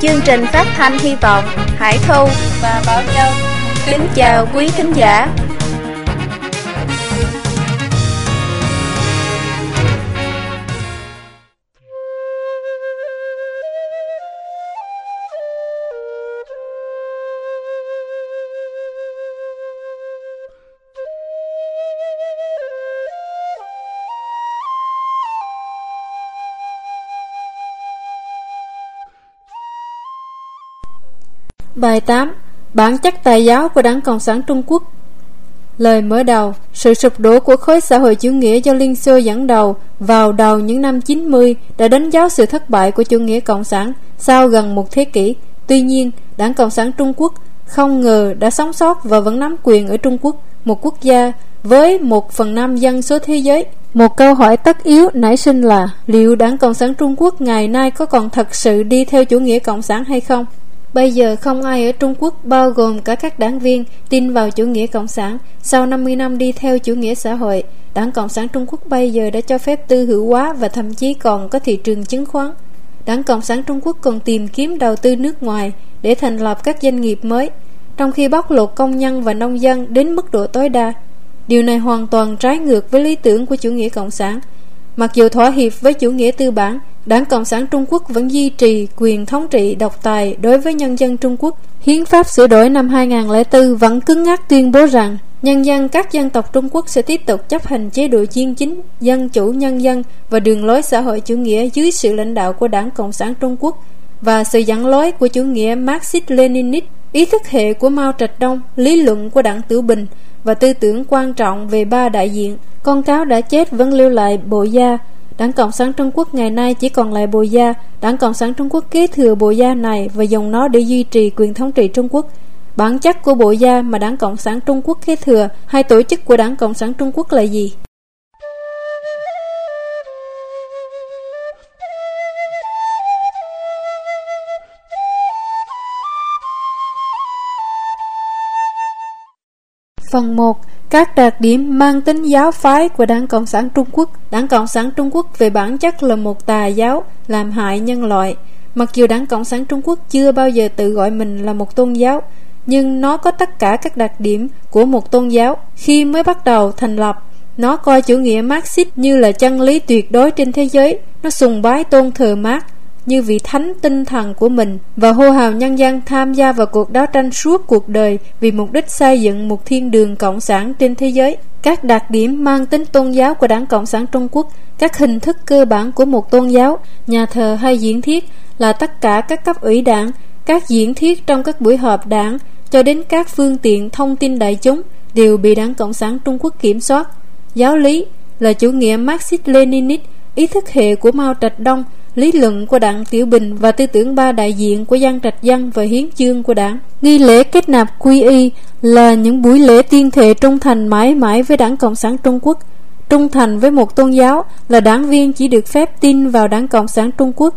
Chương trình phát thanh hy vọng, Hải Thu và Bảo Châu. Kính chào quý thính giả. Bài 8 Bản chất tài giáo của Đảng Cộng sản Trung Quốc Lời mở đầu Sự sụp đổ của khối xã hội chủ nghĩa do Liên Xô dẫn đầu vào đầu những năm 90 đã đánh dấu sự thất bại của chủ nghĩa Cộng sản sau gần một thế kỷ. Tuy nhiên, Đảng Cộng sản Trung Quốc không ngờ đã sống sót và vẫn nắm quyền ở Trung Quốc, một quốc gia với một phần năm dân số thế giới. Một câu hỏi tất yếu nảy sinh là liệu Đảng Cộng sản Trung Quốc ngày nay có còn thật sự đi theo chủ nghĩa Cộng sản hay không? Bây giờ không ai ở Trung Quốc bao gồm cả các đảng viên tin vào chủ nghĩa cộng sản. Sau 50 năm đi theo chủ nghĩa xã hội, Đảng Cộng sản Trung Quốc bây giờ đã cho phép tư hữu hóa và thậm chí còn có thị trường chứng khoán. Đảng Cộng sản Trung Quốc còn tìm kiếm đầu tư nước ngoài để thành lập các doanh nghiệp mới, trong khi bóc lột công nhân và nông dân đến mức độ tối đa. Điều này hoàn toàn trái ngược với lý tưởng của chủ nghĩa cộng sản. Mặc dù thỏa hiệp với chủ nghĩa tư bản, Đảng Cộng sản Trung Quốc vẫn duy trì quyền thống trị độc tài đối với nhân dân Trung Quốc. Hiến pháp sửa đổi năm 2004 vẫn cứng ngắc tuyên bố rằng nhân dân các dân tộc Trung Quốc sẽ tiếp tục chấp hành chế độ chuyên chính, dân chủ nhân dân và đường lối xã hội chủ nghĩa dưới sự lãnh đạo của Đảng Cộng sản Trung Quốc và sự dẫn lối của chủ nghĩa Marxist-Leninist, ý thức hệ của Mao Trạch Đông, lý luận của Đảng Tiểu Bình và tư tưởng quan trọng về ba đại diện. Con cáo đã chết vẫn lưu lại bộ gia Đảng Cộng sản Trung Quốc ngày nay chỉ còn lại bộ Gia. Đảng Cộng sản Trung Quốc kế thừa bộ Gia này và dùng nó để duy trì quyền thống trị Trung Quốc. Bản chất của Bộ Gia mà Đảng Cộng sản Trung Quốc kế thừa, hay tổ chức của Đảng Cộng sản Trung Quốc là gì? Phần 1 các đặc điểm mang tính giáo phái của Đảng Cộng sản Trung Quốc. Đảng Cộng sản Trung Quốc về bản chất là một tà giáo, làm hại nhân loại. Mặc dù Đảng Cộng sản Trung Quốc chưa bao giờ tự gọi mình là một tôn giáo, Nhưng nó có tất cả các đặc điểm của một tôn giáo. Khi mới bắt đầu thành lập, Nó coi chủ nghĩa Marxist như là chân lý tuyệt đối trên thế giới. Nó sùng bái tôn thờ Marx như vị thánh tinh thần của mình và hô hào nhân dân tham gia vào cuộc đấu tranh suốt cuộc đời vì mục đích xây dựng một thiên đường cộng sản trên thế giới. Các đặc điểm mang tính tôn giáo của Đảng Cộng sản Trung Quốc, các hình thức cơ bản của một tôn giáo, nhà thờ hay diễn thiết là tất cả các cấp ủy đảng, các diễn thiết trong các buổi họp đảng cho đến các phương tiện thông tin đại chúng đều bị Đảng Cộng sản Trung Quốc kiểm soát. Giáo lý là chủ nghĩa Marxist-Leninist, ý thức hệ của Mao Trạch Đông lý luận của đảng Tiểu Bình và tư tưởng ba đại diện của dân trạch dân và hiến chương của đảng. Nghi lễ kết nạp quy y là những buổi lễ tiên thể trung thành mãi mãi với đảng Cộng sản Trung Quốc. Trung thành với một tôn giáo là đảng viên chỉ được phép tin vào đảng Cộng sản Trung Quốc.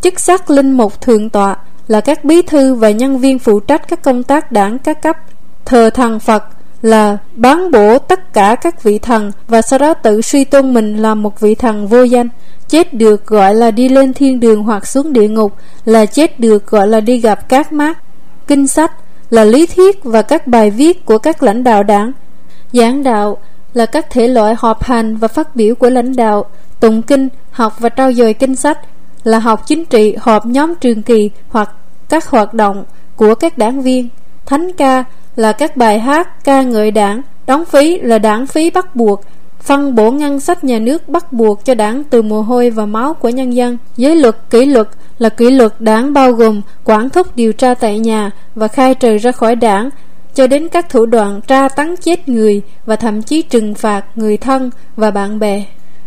Chức sắc linh mục thượng tọa là các bí thư và nhân viên phụ trách các công tác đảng các cấp. Thờ thần Phật là bán bổ tất cả các vị thần và sau đó tự suy tôn mình là một vị thần vô danh. Chết được gọi là đi lên thiên đường hoặc xuống địa ngục Là chết được gọi là đi gặp các mát Kinh sách là lý thuyết và các bài viết của các lãnh đạo đảng. Giảng đạo là các thể loại họp hành và phát biểu của lãnh đạo Tụng kinh, học và trao dồi kinh sách Là học chính trị, họp nhóm trường kỳ hoặc các hoạt động của các đảng viên. Thánh ca là các bài hát, ca ngợi đảng, Đóng phí là đảng phí bắt buộc, phân bổ ngân sách nhà nước bắt buộc cho đảng từ mồ hôi và máu của nhân dân. Giới luật, kỷ luật là kỷ luật đảng bao gồm quản thúc, điều tra tại nhà và khai trừ ra khỏi đảng, cho đến các thủ đoạn tra tấn chết người và thậm chí trừng phạt người thân và bạn bè.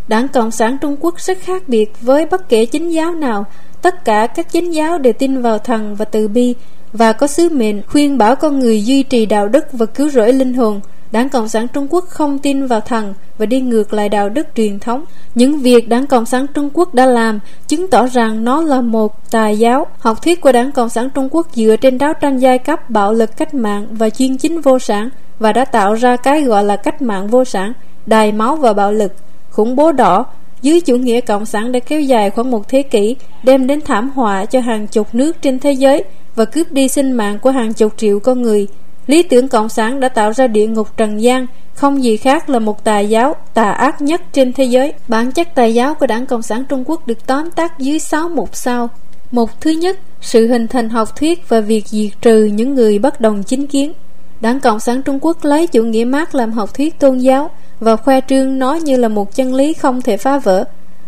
Đảng Cộng sản Trung Quốc rất khác biệt với bất kể chính giáo nào. Tất cả các chính giáo đều tin vào thần và từ bi và có sứ mệnh khuyên bảo con người duy trì đạo đức và cứu rỗi linh hồn. Đảng Cộng sản Trung Quốc không tin vào thần và đi ngược lại đạo đức truyền thống. Những việc Đảng Cộng sản Trung Quốc đã làm chứng tỏ rằng nó là một tà giáo. Học thuyết của Đảng Cộng sản Trung Quốc dựa trên đấu tranh giai cấp, bạo lực cách mạng và chuyên chính vô sản và đã tạo ra cái gọi là cách mạng vô sản, đài máu và bạo lực, khủng bố đỏ, dưới chủ nghĩa cộng sản đã kéo dài khoảng một thế kỷ, đem đến thảm họa cho hàng chục nước trên thế giới và cướp đi sinh mạng của hàng chục triệu con người. Lý tưởng cộng sản đã tạo ra địa ngục trần gian, không gì khác là một tà giáo tà ác nhất trên thế giới. Bản chất tà giáo của Đảng Cộng sản Trung Quốc được tóm tắt dưới 6 mục sau. Mục thứ nhất, sự hình thành học thuyết và việc diệt trừ những người bất đồng chính kiến. Đảng Cộng sản Trung Quốc lấy chủ nghĩa Mác làm học thuyết tôn giáo và khoe trương nó như là một chân lý không thể phá vỡ.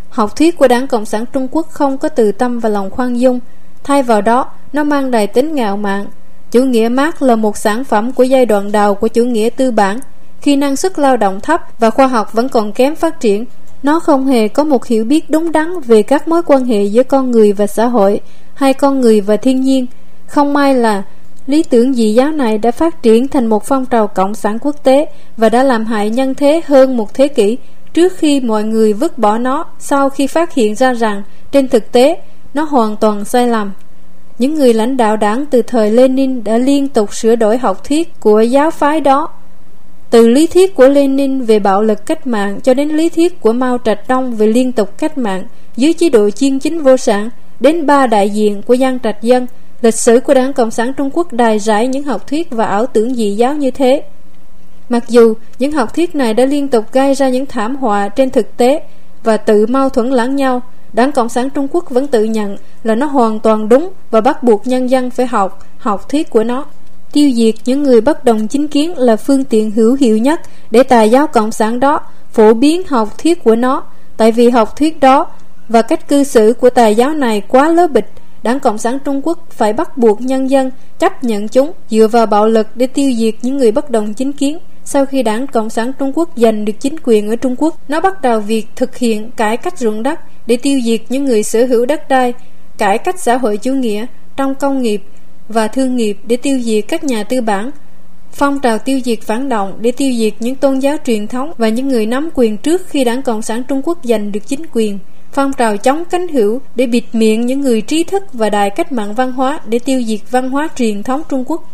Học thuyết của Đảng Cộng sản Trung Quốc không có từ tâm và lòng khoan dung, thay vào đó nó mang đầy tính ngạo mạn. Chủ nghĩa Mác là một sản phẩm của giai đoạn đầu của chủ nghĩa tư bản, khi năng suất lao động thấp và khoa học vẫn còn kém phát triển. Nó không hề có một hiểu biết đúng đắn về các mối quan hệ giữa con người và xã hội, hay con người và thiên nhiên. Không may là Lý tưởng dị giáo này đã phát triển thành một phong trào cộng sản quốc tế và đã làm hại nhân thế hơn một thế kỷ trước khi mọi người vứt bỏ nó sau khi phát hiện ra rằng trên thực tế nó hoàn toàn sai lầm. Những người lãnh đạo đảng từ thời Lenin đã liên tục sửa đổi học thuyết của giáo phái đó. Từ lý thuyết của Lenin về bạo lực cách mạng cho đến lý thuyết của Mao Trạch Đông về liên tục cách mạng dưới chế độ chiên chính vô sản đến ba đại diện của Giang Trạch Dân, Lịch sử của Đảng Cộng sản Trung Quốc đài rải những học thuyết và ảo tưởng dị giáo như thế. Mặc dù những học thuyết này đã liên tục gây ra những thảm họa trên thực tế và tự mâu thuẫn lẫn nhau, Đảng Cộng sản Trung Quốc vẫn tự nhận là nó hoàn toàn đúng và bắt buộc nhân dân phải học học thuyết của nó. Tiêu diệt những người bất đồng chính kiến là phương tiện hữu hiệu nhất để tà giáo Cộng sản đó phổ biến học thuyết của nó, tại vì học thuyết đó và cách cư xử của tà giáo này quá lớ bịch Đảng Cộng sản Trung Quốc phải bắt buộc nhân dân chấp nhận chúng dựa vào bạo lực để tiêu diệt những người bất đồng chính kiến. Sau khi Đảng Cộng sản Trung Quốc giành được chính quyền ở Trung Quốc, nó bắt đầu việc thực hiện cải cách ruộng đất để tiêu diệt những người sở hữu đất đai, cải cách xã hội chủ nghĩa trong công nghiệp và thương nghiệp để tiêu diệt các nhà tư bản, phong trào tiêu diệt phản động để tiêu diệt những tôn giáo truyền thống và những người nắm quyền trước khi Đảng Cộng sản Trung Quốc giành được chính quyền phong trào chống cánh hữu để bịt miệng những người trí thức và đài cách mạng văn hóa để tiêu diệt văn hóa truyền thống Trung Quốc.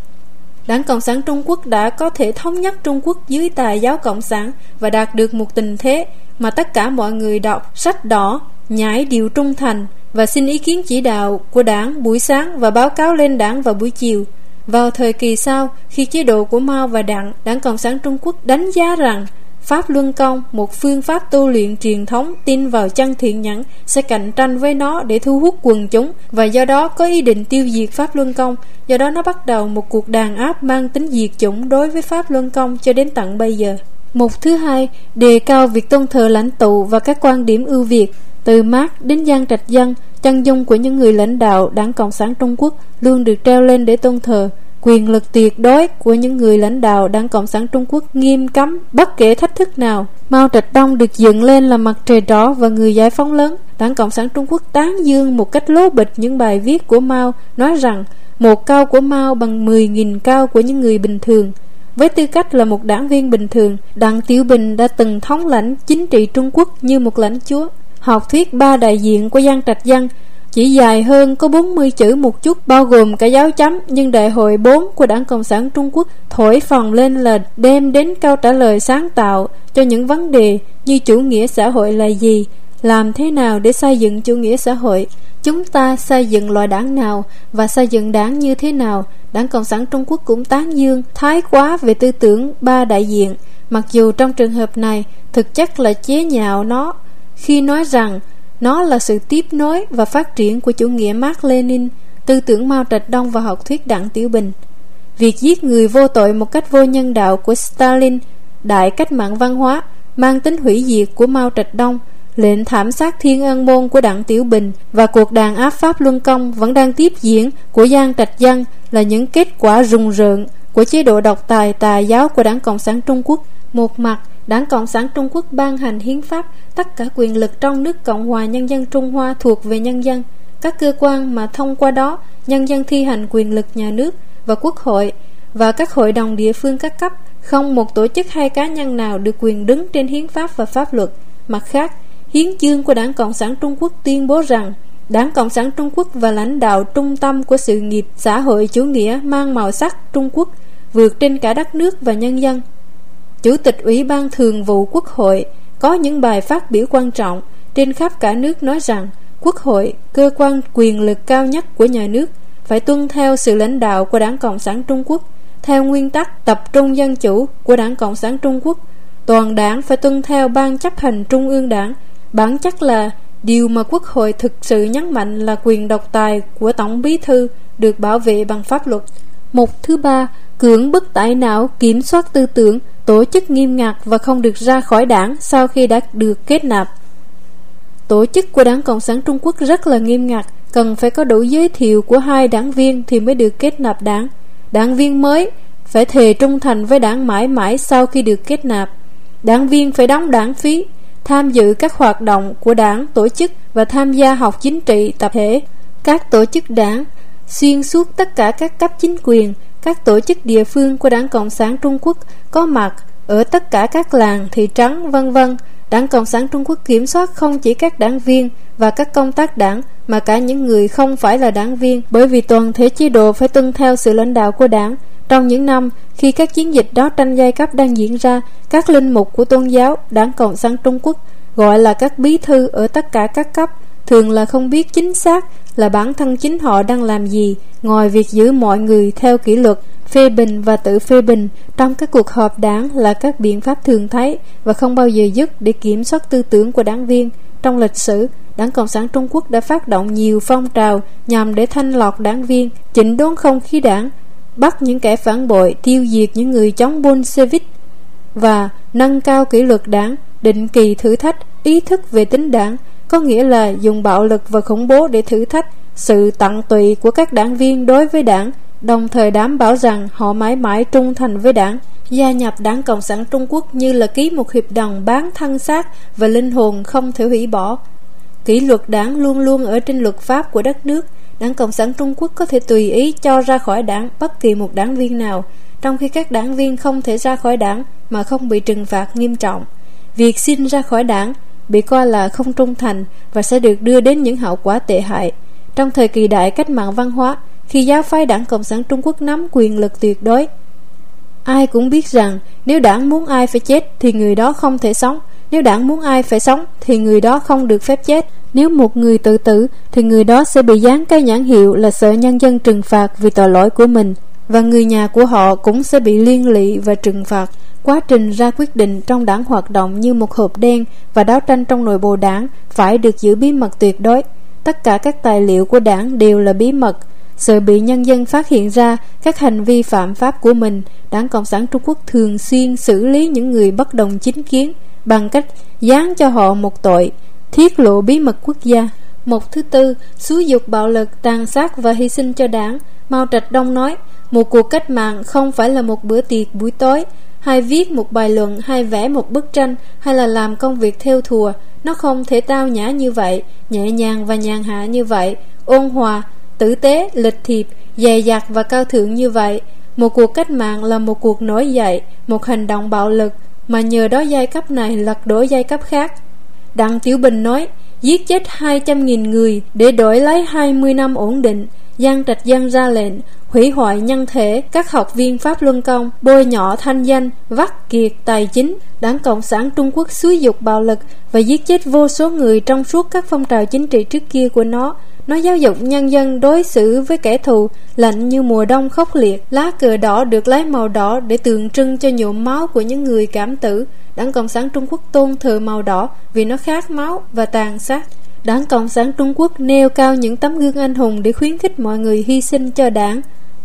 Đảng Cộng sản Trung Quốc đã có thể thống nhất Trung Quốc dưới tài giáo Cộng sản và đạt được một tình thế mà tất cả mọi người đọc sách đỏ, nhảy điều trung thành và xin ý kiến chỉ đạo của đảng buổi sáng và báo cáo lên đảng vào buổi chiều. Vào thời kỳ sau, khi chế độ của Mao và Đảng, Đảng Cộng sản Trung Quốc đánh giá rằng Pháp Luân Công, một phương pháp tu luyện truyền thống tin vào chân thiện nhẫn, sẽ cạnh tranh với nó để thu hút quần chúng và do đó có ý định tiêu diệt Pháp Luân Công. Do đó nó bắt đầu một cuộc đàn áp mang tính diệt chủng đối với Pháp Luân Công cho đến tận bây giờ. Mục thứ hai, đề cao việc tôn thờ lãnh tụ và các quan điểm ưu việt. Từ Mark đến Giang Trạch Dân, chân dung của những người lãnh đạo Đảng Cộng sản Trung Quốc luôn được treo lên để tôn thờ quyền lực tuyệt đối của những người lãnh đạo đảng Cộng sản Trung Quốc nghiêm cấm bất kể thách thức nào. Mao Trạch Đông được dựng lên là mặt trời đỏ và người giải phóng lớn. Đảng Cộng sản Trung Quốc tán dương một cách lố bịch những bài viết của Mao nói rằng một cao của Mao bằng 10.000 cao của những người bình thường. Với tư cách là một đảng viên bình thường, Đặng Tiểu Bình đã từng thống lãnh chính trị Trung Quốc như một lãnh chúa. Học thuyết ba đại diện của Giang Trạch Dân chỉ dài hơn có 40 chữ một chút bao gồm cả dấu chấm nhưng đại hội 4 của Đảng Cộng sản Trung Quốc thổi phồng lên là đem đến câu trả lời sáng tạo cho những vấn đề như chủ nghĩa xã hội là gì, làm thế nào để xây dựng chủ nghĩa xã hội, chúng ta xây dựng loại đảng nào và xây dựng đảng như thế nào. Đảng Cộng sản Trung Quốc cũng tán dương thái quá về tư tưởng ba đại diện, mặc dù trong trường hợp này thực chất là chế nhạo nó khi nói rằng nó là sự tiếp nối và phát triển của chủ nghĩa Mark Lenin, tư tưởng Mao Trạch Đông và học thuyết Đặng Tiểu Bình. Việc giết người vô tội một cách vô nhân đạo của Stalin, đại cách mạng văn hóa, mang tính hủy diệt của Mao Trạch Đông, lệnh thảm sát thiên ân môn của Đặng Tiểu Bình và cuộc đàn áp Pháp Luân Công vẫn đang tiếp diễn của Giang Trạch Dân là những kết quả rùng rợn của chế độ độc tài tà giáo của Đảng Cộng sản Trung Quốc. Một mặt, Đảng Cộng sản Trung Quốc ban hành hiến pháp, tất cả quyền lực trong nước Cộng hòa Nhân dân Trung Hoa thuộc về nhân dân. Các cơ quan mà thông qua đó, nhân dân thi hành quyền lực nhà nước và quốc hội và các hội đồng địa phương các cấp, không một tổ chức hay cá nhân nào được quyền đứng trên hiến pháp và pháp luật. Mặt khác, hiến chương của Đảng Cộng sản Trung Quốc tuyên bố rằng Đảng Cộng sản Trung Quốc và lãnh đạo trung tâm của sự nghiệp xã hội chủ nghĩa mang màu sắc Trung Quốc vượt trên cả đất nước và nhân dân Chủ tịch Ủy ban Thường vụ Quốc hội có những bài phát biểu quan trọng trên khắp cả nước nói rằng Quốc hội, cơ quan quyền lực cao nhất của nhà nước, phải tuân theo sự lãnh đạo của Đảng Cộng sản Trung Quốc, theo nguyên tắc tập trung dân chủ của Đảng Cộng sản Trung Quốc. Toàn đảng phải tuân theo ban chấp hành Trung ương đảng. Bản chất là điều mà Quốc hội thực sự nhấn mạnh là quyền độc tài của Tổng bí thư được bảo vệ bằng pháp luật. Mục thứ ba, cưỡng bức tải não, kiểm soát tư tưởng, tổ chức nghiêm ngặt và không được ra khỏi đảng sau khi đã được kết nạp. Tổ chức của Đảng Cộng sản Trung Quốc rất là nghiêm ngặt, cần phải có đủ giới thiệu của hai đảng viên thì mới được kết nạp đảng. Đảng viên mới phải thề trung thành với đảng mãi mãi sau khi được kết nạp. Đảng viên phải đóng đảng phí, tham dự các hoạt động của đảng tổ chức và tham gia học chính trị tập thể. Các tổ chức đảng xuyên suốt tất cả các cấp chính quyền, các tổ chức địa phương của Đảng Cộng sản Trung Quốc có mặt ở tất cả các làng, thị trấn, vân vân Đảng Cộng sản Trung Quốc kiểm soát không chỉ các đảng viên và các công tác đảng mà cả những người không phải là đảng viên bởi vì toàn thể chế độ phải tuân theo sự lãnh đạo của đảng. Trong những năm khi các chiến dịch đó tranh giai cấp đang diễn ra, các linh mục của tôn giáo Đảng Cộng sản Trung Quốc gọi là các bí thư ở tất cả các cấp thường là không biết chính xác là bản thân chính họ đang làm gì, ngoài việc giữ mọi người theo kỷ luật, phê bình và tự phê bình. Trong các cuộc họp đảng là các biện pháp thường thấy và không bao giờ dứt để kiểm soát tư tưởng của đảng viên. Trong lịch sử, đảng cộng sản trung quốc đã phát động nhiều phong trào nhằm để thanh lọc đảng viên, chỉnh đốn không khí đảng, bắt những kẻ phản bội, tiêu diệt những người chống bolshevik và nâng cao kỷ luật đảng, định kỳ thử thách ý thức về tính đảng có nghĩa là dùng bạo lực và khủng bố để thử thách, sự tận tụy của các đảng viên đối với đảng, đồng thời đảm bảo rằng họ mãi mãi trung thành với đảng, gia nhập đảng cộng sản trung quốc như là ký một hiệp đồng bán thân xác và linh hồn không thể hủy bỏ. Kỷ luật đảng luôn luôn ở trên luật pháp của đất nước. Đảng cộng sản trung quốc có thể tùy ý cho ra khỏi đảng bất kỳ một đảng viên nào, trong khi các đảng viên không thể ra khỏi đảng mà không bị trừng phạt nghiêm trọng. Việc xin ra khỏi đảng bị coi là không trung thành và sẽ được đưa đến những hậu quả tệ hại trong thời kỳ đại cách mạng văn hóa khi giáo phái đảng Cộng sản Trung Quốc nắm quyền lực tuyệt đối. Ai cũng biết rằng nếu đảng muốn ai phải chết thì người đó không thể sống, nếu đảng muốn ai phải sống thì người đó không được phép chết. Nếu một người tự tử thì người đó sẽ bị dán cái nhãn hiệu là sợ nhân dân trừng phạt vì tội lỗi của mình và người nhà của họ cũng sẽ bị liên lụy và trừng phạt. Quá trình ra quyết định trong đảng hoạt động như một hộp đen và đấu tranh trong nội bộ đảng phải được giữ bí mật tuyệt đối. Tất cả các tài liệu của đảng đều là bí mật Sợ bị nhân dân phát hiện ra các hành vi phạm pháp của mình, Đảng Cộng sản Trung Quốc thường xuyên xử lý những người bất đồng chính kiến bằng cách dán cho họ một tội, thiết lộ bí mật quốc gia. Một thứ tư, xúi dục bạo lực, tàn sát và hy sinh cho đảng. Mao Trạch Đông nói, một cuộc cách mạng không phải là một bữa tiệc buổi tối, hay viết một bài luận, hay vẽ một bức tranh, hay là làm công việc theo thùa. Nó không thể tao nhã như vậy, nhẹ nhàng và nhàn hạ như vậy, ôn hòa, tử tế, lịch thiệp, dày dặt và cao thượng như vậy. Một cuộc cách mạng là một cuộc nổi dậy, một hành động bạo lực, mà nhờ đó giai cấp này lật đổ giai cấp khác. Đặng Tiểu Bình nói, giết chết 200.000 người để đổi lấy 20 năm ổn định. Giang Trạch Giang ra lệnh, hủy hoại nhân thể các học viên Pháp Luân Công, bôi nhọ thanh danh, vắt kiệt tài chính. Đảng Cộng sản Trung Quốc xúi dục bạo lực và giết chết vô số người trong suốt các phong trào chính trị trước kia của nó. Nó giáo dục nhân dân đối xử với kẻ thù lạnh như mùa đông khốc liệt. Lá cờ đỏ được lấy màu đỏ để tượng trưng cho nhuộm máu của những người cảm tử. Đảng Cộng sản Trung Quốc tôn thờ màu đỏ vì nó khát máu và tàn sát. Đảng Cộng sản Trung Quốc nêu cao những tấm gương anh hùng để khuyến khích mọi người hy sinh cho đảng.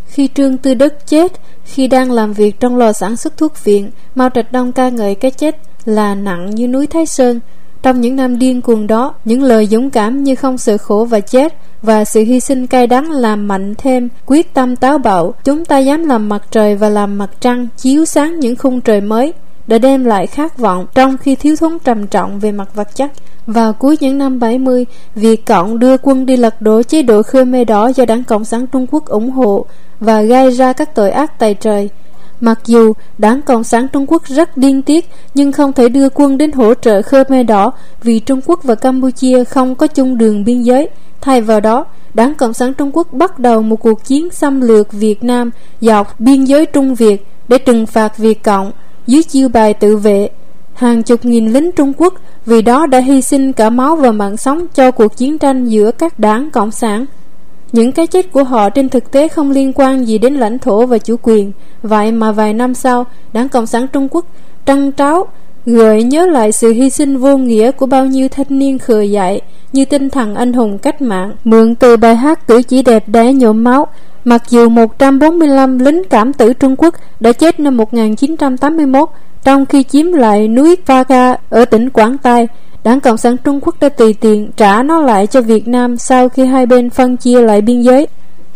Khi Trương Tư Đức chết, khi đang làm việc trong lò sản xuất thuốc viện, Mao Trạch Đông ca ngợi cái chết là nặng như núi Thái Sơn. Trong những năm điên cuồng đó, những lời dũng cảm như không sợ khổ và chết và sự hy sinh cay đắng làm mạnh thêm quyết tâm táo bạo. Chúng ta dám làm mặt trời và làm mặt trăng chiếu sáng những khung trời mới để đem lại khát vọng trong khi thiếu thốn trầm trọng về mặt vật chất. Vào cuối những năm 70, Việt Cộng đưa quân đi lật đổ chế độ Khmer Đỏ do Đảng Cộng sản Trung Quốc ủng hộ và gây ra các tội ác tày trời. Mặc dù Đảng Cộng sản Trung Quốc rất điên tiết nhưng không thể đưa quân đến hỗ trợ Khmer Đỏ vì Trung Quốc và Campuchia không có chung đường biên giới. Thay vào đó, Đảng Cộng sản Trung Quốc bắt đầu một cuộc chiến xâm lược Việt Nam dọc biên giới Trung Việt để trừng phạt Việt Cộng dưới chiêu bài tự vệ. Hàng chục nghìn lính Trung Quốc vì đó đã hy sinh cả máu và mạng sống cho cuộc chiến tranh giữa các đảng Cộng sản. Những cái chết của họ trên thực tế không liên quan gì đến lãnh thổ và chủ quyền. Vậy mà vài năm sau, Đảng Cộng sản Trung Quốc trăng tráo gợi nhớ lại sự hy sinh vô nghĩa của bao nhiêu thanh niên khờ dại, như tinh thần anh hùng cách mạng mượn từ bài hát cử chỉ đẹp đẽ nhuộm máu, mặc dù 145 lính cảm tử Trung Quốc đã chết năm 1981 trong khi chiếm lại núi Vaga ở tỉnh Quảng Tây, Đảng Cộng sản Trung Quốc đã tùy tiện trả nó lại cho Việt Nam sau khi hai bên phân chia lại biên giới.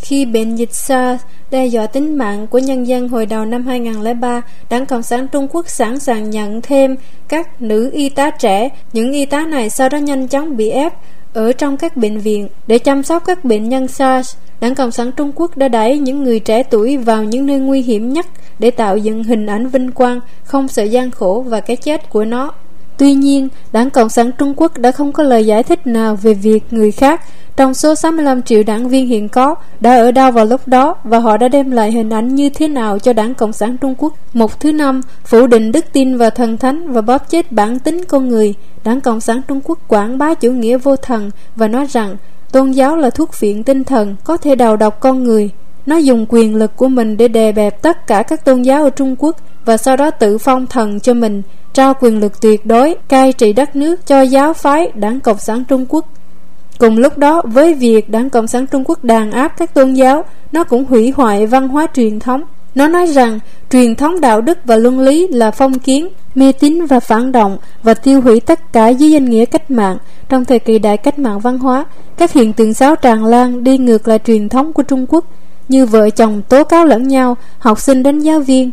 Khi bệnh dịch SARS đe dọa tính mạng của nhân dân hồi đầu năm 2003, Đảng Cộng sản Trung Quốc sẵn sàng nhận thêm các nữ y tá trẻ. Những y tá này sau đó nhanh chóng bị ép ở trong các bệnh viện để chăm sóc các bệnh nhân SARS. Đảng Cộng sản Trung Quốc đã đẩy những người trẻ tuổi vào những nơi nguy hiểm nhất để tạo dựng hình ảnh vinh quang, không sợ gian khổ và cái chết của nó. Tuy nhiên, Đảng Cộng sản Trung Quốc đã không có lời giải thích nào về việc người khác trong số 65 triệu đảng viên hiện có đã ở đâu vào lúc đó và họ đã đem lại hình ảnh như thế nào cho Đảng Cộng sản Trung Quốc. Một thứ năm, phủ định đức tin và thần thánh và bóp chết bản tính con người. Đảng Cộng sản Trung Quốc quảng bá chủ nghĩa vô thần và nói rằng tôn giáo là thuốc phiện tinh thần có thể đào độc con người. Nó dùng quyền lực của mình để đè bẹp tất cả các tôn giáo ở Trung Quốc và sau đó tự phong thần cho mình trao quyền lực tuyệt đối, cai trị đất nước cho giáo phái đảng cộng sản trung quốc. Cùng lúc đó, với việc đảng cộng sản trung quốc đàn áp các tôn giáo, nó cũng hủy hoại văn hóa truyền thống. Nó nói rằng, truyền thống đạo đức và luân lý là phong kiến, mê tín và phản động và tiêu hủy tất cả dưới danh nghĩa cách mạng. Trong thời kỳ đại cách mạng văn hóa, các hiện tượng giáo tràn lan đi ngược lại truyền thống của trung quốc. Như vợ chồng tố cáo lẫn nhau, học sinh đến giáo viên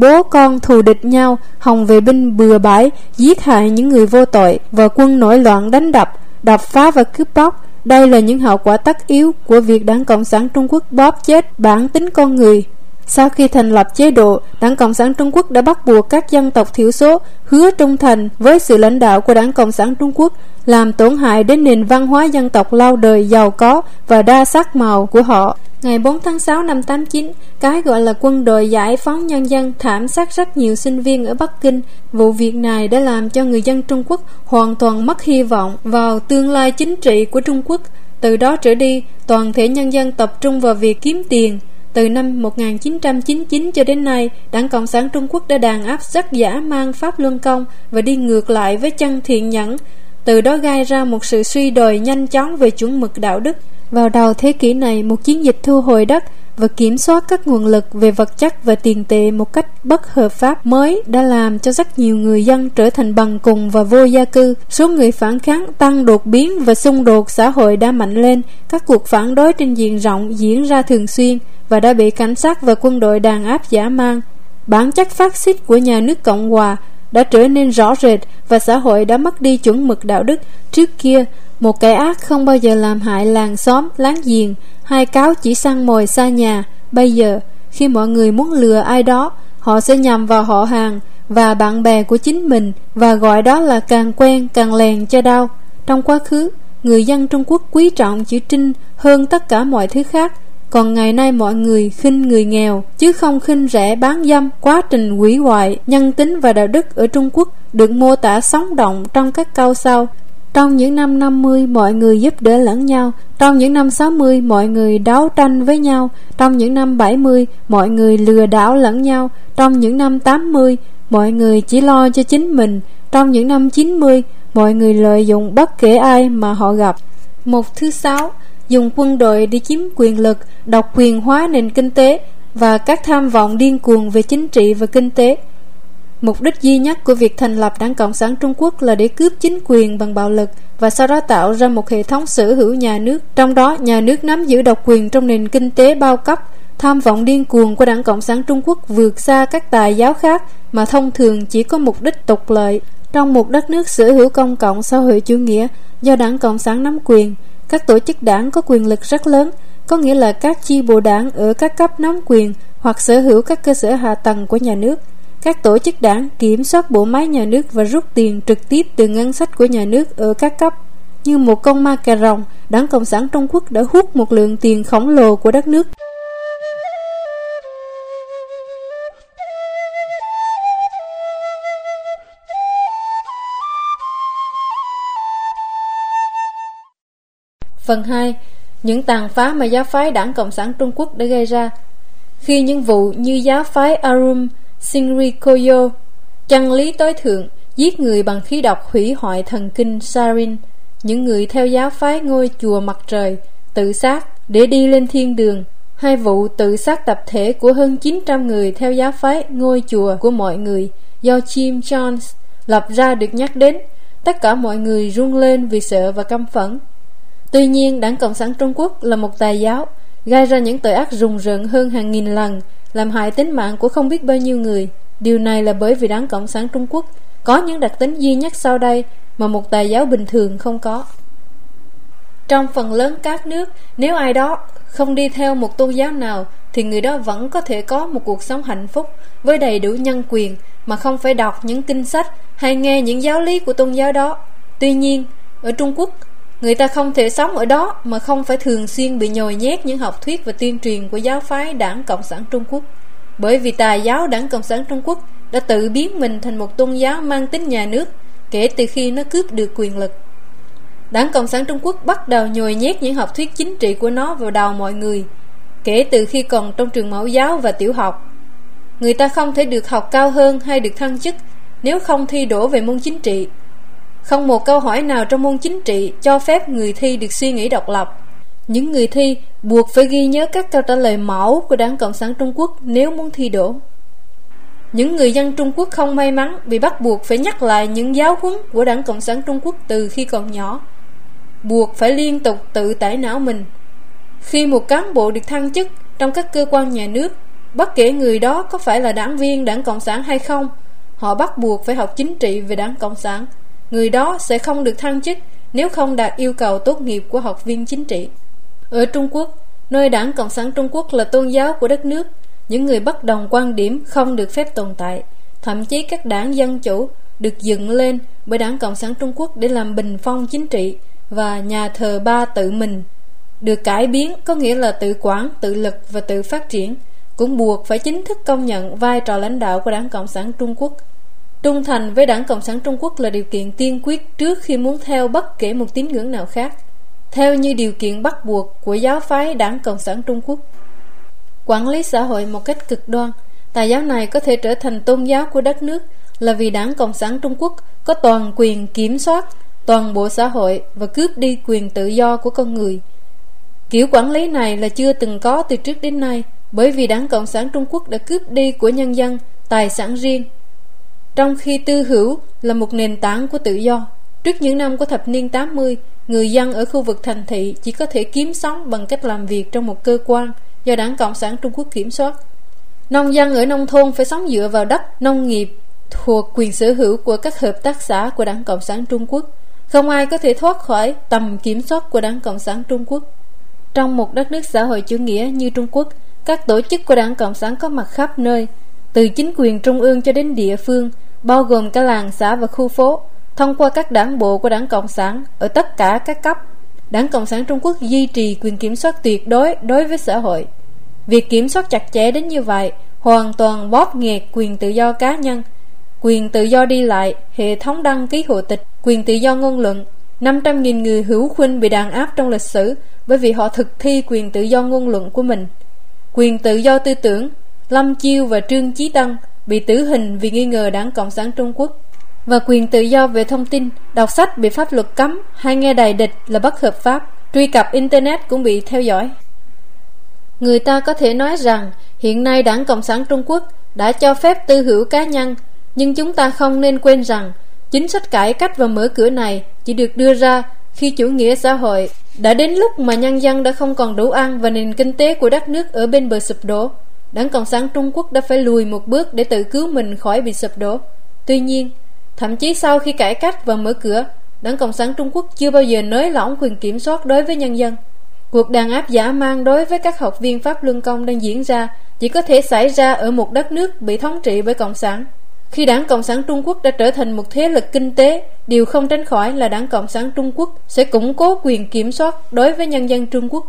bố con thù địch nhau hòng về binh bừa bãi giết hại những người vô tội và quân nổi loạn đánh đập đập phá và cướp bóc đây là những hậu quả tất yếu của việc đảng cộng sản trung quốc bóp chết bản tính con người sau khi thành lập chế độ, Đảng Cộng sản Trung Quốc đã bắt buộc các dân tộc thiểu số hứa trung thành với sự lãnh đạo của Đảng Cộng sản Trung Quốc, làm tổn hại đến nền văn hóa dân tộc lâu đời giàu có và đa sắc màu của họ. Ngày 4 tháng 6 năm 89, cái gọi là quân đội giải phóng nhân dân thảm sát rất nhiều sinh viên ở Bắc Kinh. Vụ việc này đã làm cho người dân Trung Quốc hoàn toàn mất hy vọng vào tương lai chính trị của Trung Quốc. Từ đó trở đi, toàn thể nhân dân tập trung vào việc kiếm tiền. Từ năm 1999 cho đến nay, Đảng Cộng sản Trung Quốc đã đàn áp rất giả mang Pháp Luân Công và đi ngược lại với chân thiện nhẫn, từ đó gai ra một sự suy đồi nhanh chóng về chuẩn mực đạo đức. Vào đầu thế kỷ này, một chiến dịch thu hồi đất và kiểm soát các nguồn lực về vật chất và tiền tệ một cách bất hợp pháp mới đã làm cho rất nhiều người dân trở thành bằng cùng và vô gia cư. Số người phản kháng tăng đột biến và xung đột xã hội đã mạnh lên. Các cuộc phản đối trên diện rộng diễn ra thường xuyên và đã bị cảnh sát và quân đội đàn áp giả mang. Bản chất phát xít của nhà nước Cộng Hòa đã trở nên rõ rệt và xã hội đã mất đi chuẩn mực đạo đức. Trước kia, một kẻ ác không bao giờ làm hại làng xóm, láng giềng, hai cáo chỉ săn mồi xa nhà. Bây giờ, khi mọi người muốn lừa ai đó, họ sẽ nhằm vào họ hàng và bạn bè của chính mình và gọi đó là càng quen càng lèn cho đau. Trong quá khứ, người dân Trung Quốc quý trọng chữ trinh hơn tất cả mọi thứ khác còn ngày nay mọi người khinh người nghèo chứ không khinh rẻ bán dâm quá trình hủy hoại nhân tính và đạo đức ở Trung Quốc được mô tả sống động trong các câu sau trong những năm 50 mọi người giúp đỡ lẫn nhau. Trong những năm 60 mọi người đấu tranh với nhau. Trong những năm 70 mọi người lừa đảo lẫn nhau. Trong những năm 80 mọi người chỉ lo cho chính mình. Trong những năm 90 mọi người lợi dụng bất kể ai mà họ gặp. Một thứ sáu dùng quân đội đi chiếm quyền lực, độc quyền hóa nền kinh tế và các tham vọng điên cuồng về chính trị và kinh tế. Mục đích duy nhất của việc thành lập Đảng Cộng sản Trung Quốc là để cướp chính quyền bằng bạo lực và sau đó tạo ra một hệ thống sở hữu nhà nước, trong đó nhà nước nắm giữ độc quyền trong nền kinh tế bao cấp. Tham vọng điên cuồng của Đảng Cộng sản Trung Quốc vượt xa các tài giáo khác mà thông thường chỉ có mục đích tục lợi. Trong một đất nước sở hữu công cộng xã hội chủ nghĩa do Đảng Cộng sản nắm quyền, các tổ chức đảng có quyền lực rất lớn, có nghĩa là các chi bộ đảng ở các cấp nắm quyền hoặc sở hữu các cơ sở hạ tầng của nhà nước các tổ chức đảng kiểm soát bộ máy nhà nước và rút tiền trực tiếp từ ngân sách của nhà nước ở các cấp. Như một con ma cà rồng, đảng Cộng sản Trung Quốc đã hút một lượng tiền khổng lồ của đất nước. Phần 2. Những tàn phá mà giáo phái đảng Cộng sản Trung Quốc đã gây ra Khi những vụ như giáo phái Arum Sinrikoyo Chân lý tối thượng Giết người bằng khí độc hủy hoại thần kinh Sarin. Những người theo giáo phái ngôi chùa mặt trời Tự sát để đi lên thiên đường. Hai vụ tự sát tập thể của hơn 900 người theo giáo phái ngôi chùa của mọi người do Jim Jones lập ra được nhắc đến, tất cả mọi người run lên vì sợ và căm phẫn. Tuy nhiên, Đảng Cộng sản Trung Quốc là một tài giáo, gây ra những tội ác rùng rợn hơn hàng nghìn lần, làm hại tính mạng của không biết bao nhiêu người. Điều này là bởi vì Đảng Cộng sản Trung Quốc có những đặc tính duy nhất sau đây mà một tài giáo bình thường không có. Trong phần lớn các nước, nếu ai đó không đi theo một tôn giáo nào thì người đó vẫn có thể có một cuộc sống hạnh phúc với đầy đủ nhân quyền mà không phải đọc những kinh sách hay nghe những giáo lý của tôn giáo đó. Tuy nhiên, ở Trung Quốc, người ta không thể sống ở đó mà không phải thường xuyên bị nhồi nhét những học thuyết và tuyên truyền của giáo phái Đảng Cộng sản Trung Quốc. Bởi vì tà giáo Đảng Cộng sản Trung Quốc đã tự biến mình thành một tôn giáo mang tính nhà nước kể từ khi nó cướp được quyền lực. Đảng Cộng sản Trung Quốc bắt đầu nhồi nhét những học thuyết chính trị của nó vào đầu mọi người, kể từ khi còn trong trường mẫu giáo và tiểu học. Người ta không thể được học cao hơn hay được thăng chức nếu không thi đổ về môn chính trị. Không một câu hỏi nào trong môn chính trị cho phép người thi được suy nghĩ độc lập. Những người thi buộc phải ghi nhớ các câu trả lời mẫu của Đảng Cộng sản Trung Quốc nếu muốn thi đỗ. Những người dân Trung Quốc không may mắn bị bắt buộc phải nhắc lại những giáo huấn của Đảng Cộng sản Trung Quốc từ khi còn nhỏ buộc phải liên tục tự tải não mình. Khi một cán bộ được thăng chức trong các cơ quan nhà nước, bất kể người đó có phải là đảng viên đảng Cộng sản hay không, họ bắt buộc phải học chính trị về đảng Cộng sản. Người đó sẽ không được thăng chức nếu không đạt yêu cầu tốt nghiệp của học viên chính trị. Ở Trung Quốc, nơi đảng Cộng sản Trung Quốc là tôn giáo của đất nước, những người bất đồng quan điểm không được phép tồn tại. Thậm chí các đảng dân chủ được dựng lên bởi đảng Cộng sản Trung Quốc để làm bình phong chính trị, và nhà thờ ba tự mình được cải biến có nghĩa là tự quản, tự lực và tự phát triển cũng buộc phải chính thức công nhận vai trò lãnh đạo của Đảng Cộng sản Trung Quốc. Trung thành với Đảng Cộng sản Trung Quốc là điều kiện tiên quyết trước khi muốn theo bất kể một tín ngưỡng nào khác, theo như điều kiện bắt buộc của giáo phái Đảng Cộng sản Trung Quốc. Quản lý xã hội một cách cực đoan, tà giáo này có thể trở thành tôn giáo của đất nước là vì Đảng Cộng sản Trung Quốc có toàn quyền kiểm soát toàn bộ xã hội và cướp đi quyền tự do của con người. Kiểu quản lý này là chưa từng có từ trước đến nay bởi vì Đảng Cộng sản Trung Quốc đã cướp đi của nhân dân tài sản riêng. Trong khi tư hữu là một nền tảng của tự do, trước những năm của thập niên 80, người dân ở khu vực thành thị chỉ có thể kiếm sống bằng cách làm việc trong một cơ quan do Đảng Cộng sản Trung Quốc kiểm soát. Nông dân ở nông thôn phải sống dựa vào đất nông nghiệp thuộc quyền sở hữu của các hợp tác xã của Đảng Cộng sản Trung Quốc. Không ai có thể thoát khỏi tầm kiểm soát của Đảng Cộng sản Trung Quốc. Trong một đất nước xã hội chủ nghĩa như Trung Quốc, các tổ chức của Đảng Cộng sản có mặt khắp nơi, từ chính quyền trung ương cho đến địa phương, bao gồm cả làng xã và khu phố, thông qua các đảng bộ của Đảng Cộng sản ở tất cả các cấp. Đảng Cộng sản Trung Quốc duy trì quyền kiểm soát tuyệt đối đối với xã hội. Việc kiểm soát chặt chẽ đến như vậy hoàn toàn bóp nghẹt quyền tự do cá nhân, quyền tự do đi lại, hệ thống đăng ký hộ tịch, quyền tự do ngôn luận. 500.000 người hữu khuynh bị đàn áp trong lịch sử bởi vì họ thực thi quyền tự do ngôn luận của mình. Quyền tự do tư tưởng, Lâm Chiêu và Trương Chí Tân bị tử hình vì nghi ngờ đảng Cộng sản Trung Quốc. Và quyền tự do về thông tin, đọc sách bị pháp luật cấm hay nghe đài địch là bất hợp pháp, truy cập Internet cũng bị theo dõi. Người ta có thể nói rằng hiện nay đảng Cộng sản Trung Quốc đã cho phép tư hữu cá nhân nhưng chúng ta không nên quên rằng chính sách cải cách và mở cửa này chỉ được đưa ra khi chủ nghĩa xã hội đã đến lúc mà nhân dân đã không còn đủ ăn và nền kinh tế của đất nước ở bên bờ sụp đổ. Đảng Cộng sản Trung Quốc đã phải lùi một bước để tự cứu mình khỏi bị sụp đổ. Tuy nhiên, thậm chí sau khi cải cách và mở cửa, Đảng Cộng sản Trung Quốc chưa bao giờ nới lỏng quyền kiểm soát đối với nhân dân. Cuộc đàn áp giả mang đối với các học viên Pháp Luân Công đang diễn ra chỉ có thể xảy ra ở một đất nước bị thống trị bởi Cộng sản. Khi đảng Cộng sản Trung Quốc đã trở thành một thế lực kinh tế, điều không tránh khỏi là đảng Cộng sản Trung Quốc sẽ củng cố quyền kiểm soát đối với nhân dân Trung Quốc.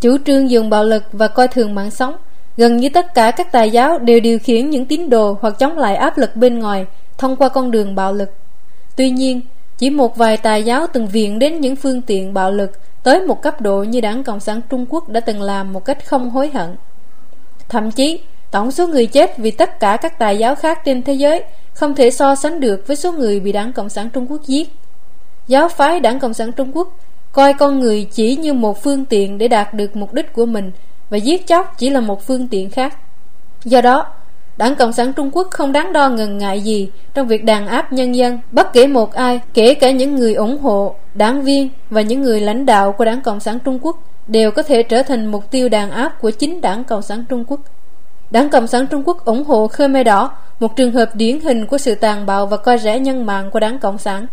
Chủ trương dùng bạo lực và coi thường mạng sống, gần như tất cả các tài giáo đều điều khiển những tín đồ hoặc chống lại áp lực bên ngoài thông qua con đường bạo lực. Tuy nhiên, Chỉ một vài tài giáo từng viện đến những phương tiện bạo lực tới một cấp độ như đảng Cộng sản Trung Quốc đã từng làm một cách không hối hận. Thậm chí, tổng số người chết vì tất cả các tài giáo khác trên thế giới không thể so sánh được với số người bị đảng Cộng sản Trung Quốc giết. Giáo phái đảng Cộng sản Trung Quốc coi con người chỉ như một phương tiện để đạt được mục đích của mình và giết chóc chỉ là một phương tiện khác. Do đó, Đảng Cộng sản Trung Quốc không đáng đo ngần ngại gì trong việc đàn áp nhân dân, bất kể một ai, kể cả những người ủng hộ, đảng viên và những người lãnh đạo của Đảng Cộng sản Trung Quốc đều có thể trở thành mục tiêu đàn áp của chính Đảng Cộng sản Trung Quốc. Đảng Cộng sản Trung Quốc ủng hộ Khmer Đỏ, một trường hợp điển hình của sự tàn bạo và coi rẻ nhân mạng của Đảng Cộng sản.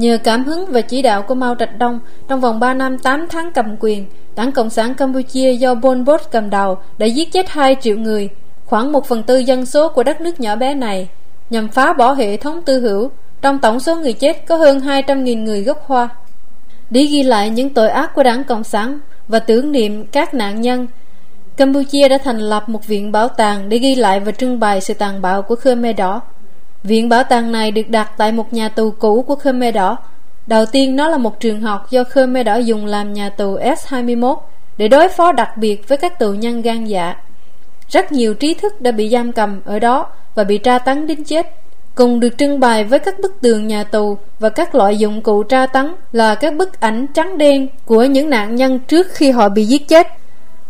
Nhờ cảm hứng và chỉ đạo của Mao Trạch Đông, trong vòng 3 năm 8 tháng cầm quyền, Đảng Cộng sản Campuchia do Pol Pot cầm đầu đã giết chết 2 triệu người, khoảng một phần tư dân số của đất nước nhỏ bé này, nhằm phá bỏ hệ thống tư hữu. Trong tổng số người chết có hơn 200.000 người gốc Hoa. Để ghi lại những tội ác của đảng Cộng sản và tưởng niệm các nạn nhân, Campuchia đã thành lập một viện bảo tàng để ghi lại và trưng bày sự tàn bạo của Khmer Đỏ. Viện bảo tàng này được đặt tại một nhà tù cũ của Khmer Đỏ. Đầu tiên nó là một trường học do Khmer Đỏ dùng làm nhà tù S-21 để đối phó đặc biệt với các tù nhân gan dạ. Rất nhiều trí thức đã bị giam cầm ở đó và bị tra tấn đến chết. Cùng được trưng bày với các bức tường nhà tù và các loại dụng cụ tra tấn là các bức ảnh trắng đen của những nạn nhân trước khi họ bị giết chết.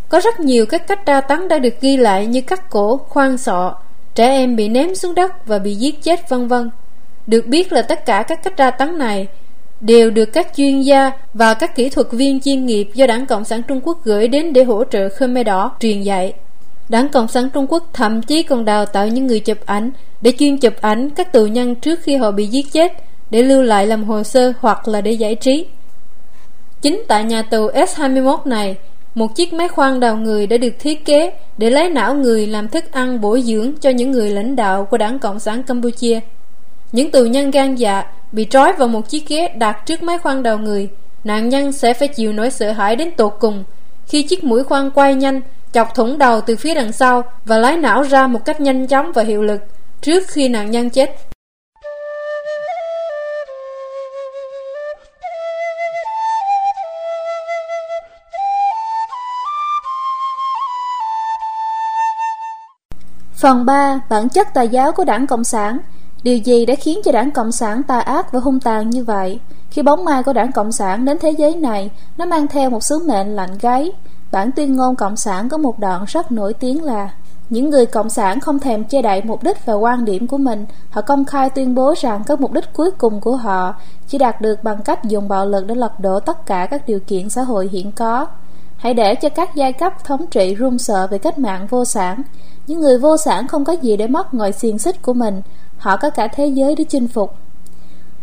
Có rất nhiều các cách tra tấn đã được ghi lại như cắt cổ, khoan sọ, trẻ em bị ném xuống đất và bị giết chết vân vân. Được biết là tất cả các cách tra tấn này đều được các chuyên gia và các kỹ thuật viên chuyên nghiệp do Đảng Cộng sản Trung Quốc gửi đến để hỗ trợ Khmer Đỏ truyền dạy. Đảng Cộng sản Trung Quốc thậm chí còn đào tạo những người chụp ảnh để chuyên chụp ảnh các tù nhân trước khi họ bị giết chết để lưu lại làm hồ sơ hoặc là để giải trí. Chính tại nhà tù S21 này, một chiếc máy khoan đào người đã được thiết kế để lấy não người làm thức ăn bổ dưỡng cho những người lãnh đạo của Đảng Cộng sản Campuchia. Những tù nhân gan dạ bị trói vào một chiếc ghế đặt trước máy khoan đào người, nạn nhân sẽ phải chịu nỗi sợ hãi đến tột cùng khi chiếc mũi khoan quay nhanh chọc thủng đầu từ phía đằng sau và lấy não ra một cách nhanh chóng và hiệu lực trước khi nạn nhân chết. Phần 3. Bản chất tà giáo của đảng Cộng sản Điều gì đã khiến cho đảng Cộng sản tà ác và hung tàn như vậy? Khi bóng ma của đảng Cộng sản đến thế giới này, nó mang theo một sứ mệnh lạnh gáy, Bản tuyên ngôn Cộng sản có một đoạn rất nổi tiếng là những người Cộng sản không thèm che đậy mục đích và quan điểm của mình. Họ công khai tuyên bố rằng các mục đích cuối cùng của họ chỉ đạt được bằng cách dùng bạo lực để lật đổ tất cả các điều kiện xã hội hiện có. Hãy để cho các giai cấp thống trị run sợ về cách mạng vô sản. Những người vô sản không có gì để mất ngoài xiềng xích của mình. Họ có cả thế giới để chinh phục.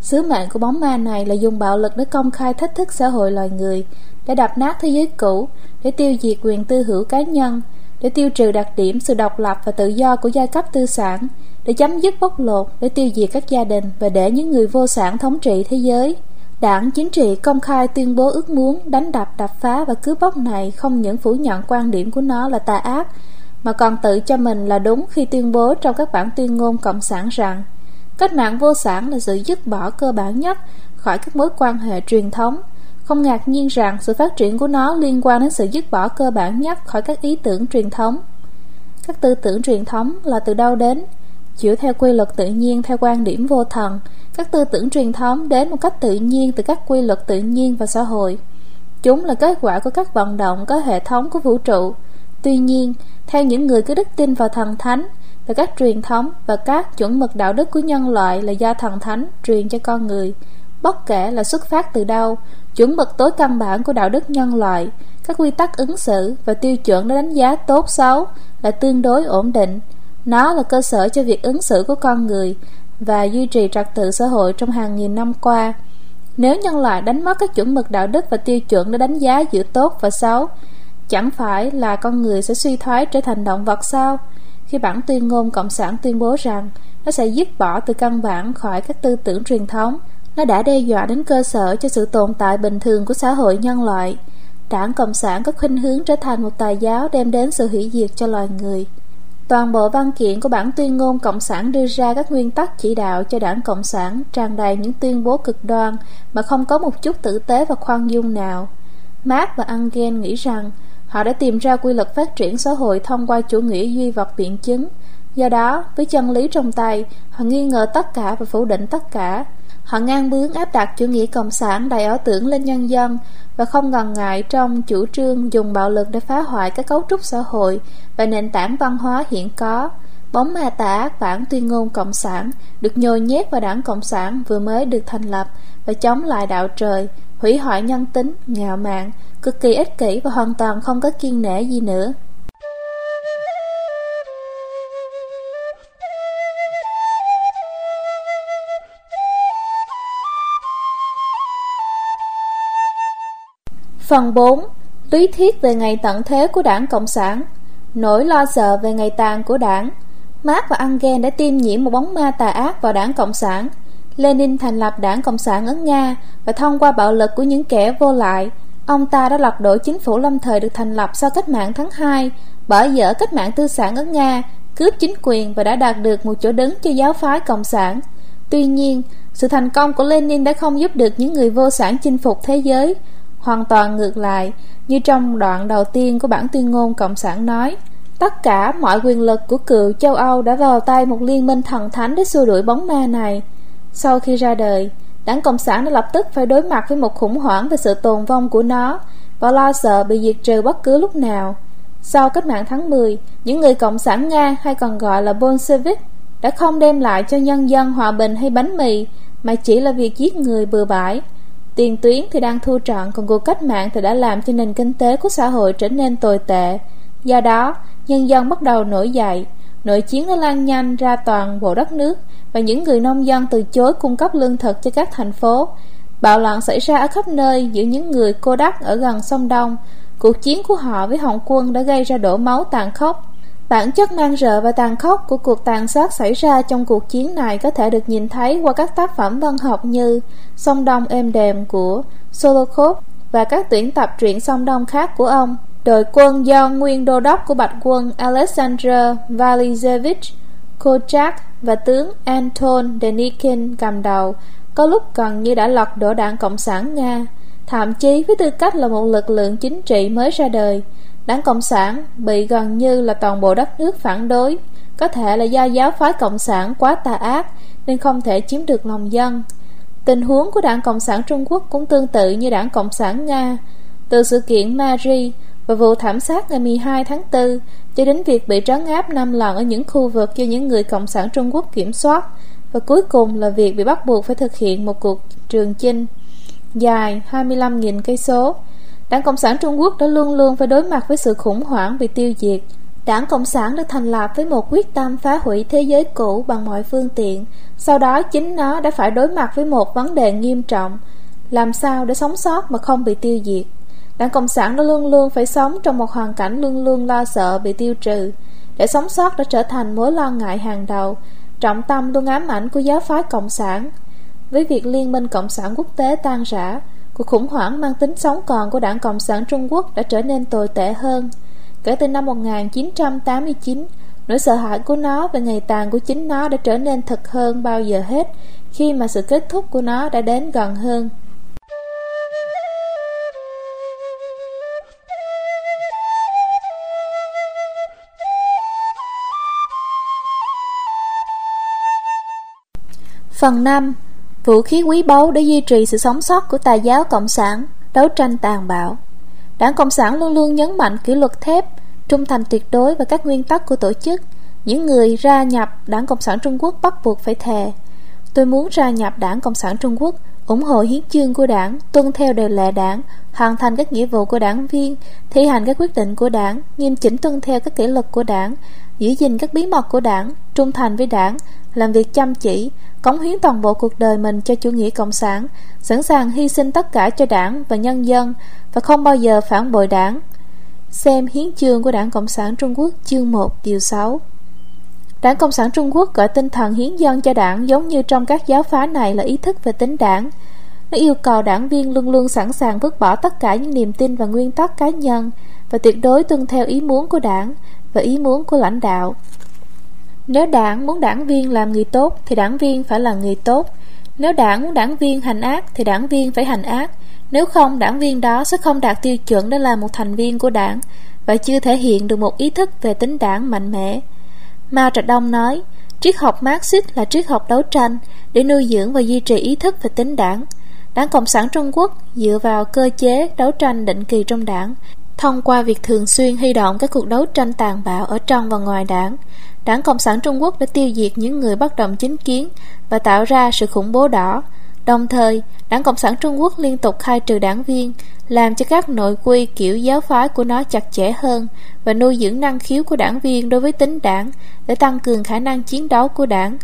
Sứ mệnh của bóng ma này là dùng bạo lực để công khai thách thức xã hội loài người, để đập nát thế giới cũ, để tiêu diệt quyền tư hữu cá nhân, để tiêu trừ đặc điểm sự độc lập và tự do của giai cấp tư sản, để chấm dứt bóc lột, để tiêu diệt các gia đình và để những người vô sản thống trị thế giới. Đảng chính trị công khai tuyên bố ước muốn đánh đập đập phá và cướp bóc này không những phủ nhận quan điểm của nó là tà ác, mà còn tự cho mình là đúng khi tuyên bố trong các bản tuyên ngôn cộng sản rằng cách mạng vô sản là sự dứt bỏ cơ bản nhất khỏi các mối quan hệ truyền thống không ngạc nhiên rằng sự phát triển của nó liên quan đến sự dứt bỏ cơ bản nhất khỏi các ý tưởng truyền thống. Các tư tưởng truyền thống là từ đâu đến? Chịu theo quy luật tự nhiên theo quan điểm vô thần, các tư tưởng truyền thống đến một cách tự nhiên từ các quy luật tự nhiên và xã hội. Chúng là kết quả của các vận động có hệ thống của vũ trụ. Tuy nhiên, theo những người có đức tin vào thần thánh, và các truyền thống và các chuẩn mực đạo đức của nhân loại là do thần thánh truyền cho con người, bất kể là xuất phát từ đâu, chuẩn mực tối căn bản của đạo đức nhân loại, các quy tắc ứng xử và tiêu chuẩn để đánh giá tốt xấu là tương đối ổn định. Nó là cơ sở cho việc ứng xử của con người và duy trì trật tự xã hội trong hàng nghìn năm qua. Nếu nhân loại đánh mất các chuẩn mực đạo đức và tiêu chuẩn để đánh giá giữa tốt và xấu, chẳng phải là con người sẽ suy thoái trở thành động vật sao? Khi bản tuyên ngôn Cộng sản tuyên bố rằng nó sẽ dứt bỏ từ căn bản khỏi các tư tưởng truyền thống, nó đã đe dọa đến cơ sở cho sự tồn tại bình thường của xã hội nhân loại. Đảng Cộng sản có khuynh hướng trở thành một tài giáo đem đến sự hủy diệt cho loài người. Toàn bộ văn kiện của bản tuyên ngôn Cộng sản đưa ra các nguyên tắc chỉ đạo cho đảng Cộng sản tràn đầy những tuyên bố cực đoan mà không có một chút tử tế và khoan dung nào. Marx và Engel nghĩ rằng họ đã tìm ra quy luật phát triển xã hội thông qua chủ nghĩa duy vật biện chứng. Do đó, với chân lý trong tay, họ nghi ngờ tất cả và phủ định tất cả. Họ ngang bướng áp đặt chủ nghĩa cộng sản đầy ảo tưởng lên nhân dân và không ngần ngại trong chủ trương dùng bạo lực để phá hoại các cấu trúc xã hội và nền tảng văn hóa hiện có. Bóng ma tả ác bản tuyên ngôn Cộng sản được nhồi nhét vào đảng Cộng sản vừa mới được thành lập và chống lại đạo trời, hủy hoại nhân tính, ngạo mạn, cực kỳ ích kỷ và hoàn toàn không có kiên nể gì nữa. Phần 4. Lý thuyết về ngày tận thế của đảng Cộng sản Nỗi lo sợ về ngày tàn của đảng Marx và Engel đã tiêm nhiễm một bóng ma tà ác vào đảng Cộng sản Lenin thành lập đảng Cộng sản ở Nga Và thông qua bạo lực của những kẻ vô lại Ông ta đã lật đổ chính phủ lâm thời được thành lập sau cách mạng tháng 2 Bỏ dở cách mạng tư sản ở Nga Cướp chính quyền và đã đạt được một chỗ đứng cho giáo phái Cộng sản Tuy nhiên, sự thành công của Lenin đã không giúp được những người vô sản chinh phục thế giới Hoàn toàn ngược lại, như trong đoạn đầu tiên của bản tuyên ngôn Cộng sản nói, tất cả mọi quyền lực của cựu châu Âu đã vào tay một liên minh thần thánh để xua đuổi bóng ma này. Sau khi ra đời, đảng Cộng sản đã lập tức phải đối mặt với một khủng hoảng về sự tồn vong của nó và lo sợ bị diệt trừ bất cứ lúc nào. Sau cách mạng tháng 10, những người Cộng sản Nga hay còn gọi là Bolshevik đã không đem lại cho nhân dân hòa bình hay bánh mì mà chỉ là việc giết người bừa bãi. Tiền tuyến thì đang thu trọn Còn cuộc cách mạng thì đã làm cho nền kinh tế của xã hội trở nên tồi tệ Do đó, nhân dân bắt đầu nổi dậy Nội chiến đã lan nhanh ra toàn bộ đất nước Và những người nông dân từ chối cung cấp lương thực cho các thành phố. Bạo loạn xảy ra ở khắp nơi giữa những người cô đắc ở gần sông Đông. Cuộc chiến của họ với Hồng quân đã gây ra đổ máu tàn khốc. Bản chất mang rợ và tàn khốc của cuộc tàn sát xảy ra trong cuộc chiến này có thể được nhìn thấy qua các tác phẩm văn học như Sông Đông êm đềm của Solokhov và các tuyển tập truyện sông Đông khác của ông. Đội quân do nguyên đô đốc của bạch quân Alexander Valizevich Kochak và tướng Anton Denikin cầm đầu có lúc gần như đã lật đổ đảng Cộng sản Nga, thậm chí với tư cách là một lực lượng chính trị mới ra đời. Đảng Cộng sản bị gần như là toàn bộ đất nước phản đối, có thể là do giáo phái Cộng sản quá tà ác nên không thể chiếm được lòng dân. Tình huống của Đảng Cộng sản Trung Quốc cũng tương tự như Đảng Cộng sản Nga. Từ sự kiện Marie và vụ thảm sát ngày 12 tháng 4 cho đến việc bị trấn áp 5 lần ở những khu vực do những người Cộng sản Trung Quốc kiểm soát và cuối cùng là việc bị bắt buộc phải thực hiện một cuộc trường chinh dài 25.000 cây số Đảng Cộng sản Trung Quốc đã luôn luôn phải đối mặt với sự khủng hoảng bị tiêu diệt. Đảng Cộng sản được thành lập với một quyết tâm phá hủy thế giới cũ bằng mọi phương tiện. Sau đó, chính nó đã phải đối mặt với một vấn đề nghiêm trọng. Làm sao để sống sót mà không bị tiêu diệt? Đảng Cộng sản đã luôn luôn phải sống trong một hoàn cảnh luôn luôn lo sợ bị tiêu trừ. Để sống sót đã trở thành mối lo ngại hàng đầu, trọng tâm luôn ám ảnh của giáo phái Cộng sản. Với việc Liên minh Cộng sản quốc tế tan rã, Cuộc khủng hoảng mang tính sống còn của đảng Cộng sản Trung Quốc đã trở nên tồi tệ hơn. Kể từ năm 1989, nỗi sợ hãi của nó về ngày tàn của chính nó đã trở nên thật hơn bao giờ hết khi mà sự kết thúc của nó đã đến gần hơn. Phần 5 vũ khí quý báu để duy trì sự sống sót của tà giáo Cộng sản, đấu tranh tàn bạo. Đảng Cộng sản luôn luôn nhấn mạnh kỷ luật thép, trung thành tuyệt đối và các nguyên tắc của tổ chức. Những người ra nhập Đảng Cộng sản Trung Quốc bắt buộc phải thề. Tôi muốn ra nhập Đảng Cộng sản Trung Quốc, ủng hộ hiến chương của đảng, tuân theo điều lệ đảng, hoàn thành các nghĩa vụ của đảng viên, thi hành các quyết định của đảng, nghiêm chỉnh tuân theo các kỷ luật của đảng, giữ gìn các bí mật của đảng, trung thành với đảng, làm việc chăm chỉ, cống hiến toàn bộ cuộc đời mình cho chủ nghĩa cộng sản, sẵn sàng hy sinh tất cả cho đảng và nhân dân và không bao giờ phản bội đảng. Xem hiến chương của Đảng Cộng sản Trung Quốc chương 1 điều 6. Đảng Cộng sản Trung Quốc gọi tinh thần hiến dân cho đảng giống như trong các giáo phái này là ý thức về tính đảng. Nó yêu cầu đảng viên luôn luôn sẵn sàng vứt bỏ tất cả những niềm tin và nguyên tắc cá nhân và tuyệt đối tuân theo ý muốn của đảng, và ý muốn của lãnh đạo. Nếu đảng muốn đảng viên làm người tốt thì đảng viên phải là người tốt. Nếu đảng muốn đảng viên hành ác thì đảng viên phải hành ác. Nếu không, đảng viên đó sẽ không đạt tiêu chuẩn để làm một thành viên của đảng và chưa thể hiện được một ý thức về tính đảng mạnh mẽ. Mao Trạch Đông nói, triết học Marxist là triết học đấu tranh để nuôi dưỡng và duy trì ý thức về tính đảng. Đảng Cộng sản Trung Quốc dựa vào cơ chế đấu tranh định kỳ trong đảng, thông qua việc thường xuyên huy động các cuộc đấu tranh tàn bạo ở trong và ngoài đảng. Đảng Cộng sản Trung Quốc đã tiêu diệt những người bất đồng chính kiến và tạo ra sự khủng bố đỏ. Đồng thời, Đảng Cộng sản Trung Quốc liên tục khai trừ đảng viên, làm cho các nội quy kiểu giáo phái của nó chặt chẽ hơn và nuôi dưỡng năng khiếu của đảng viên đối với tính đảng để tăng cường khả năng chiến đấu của đảng.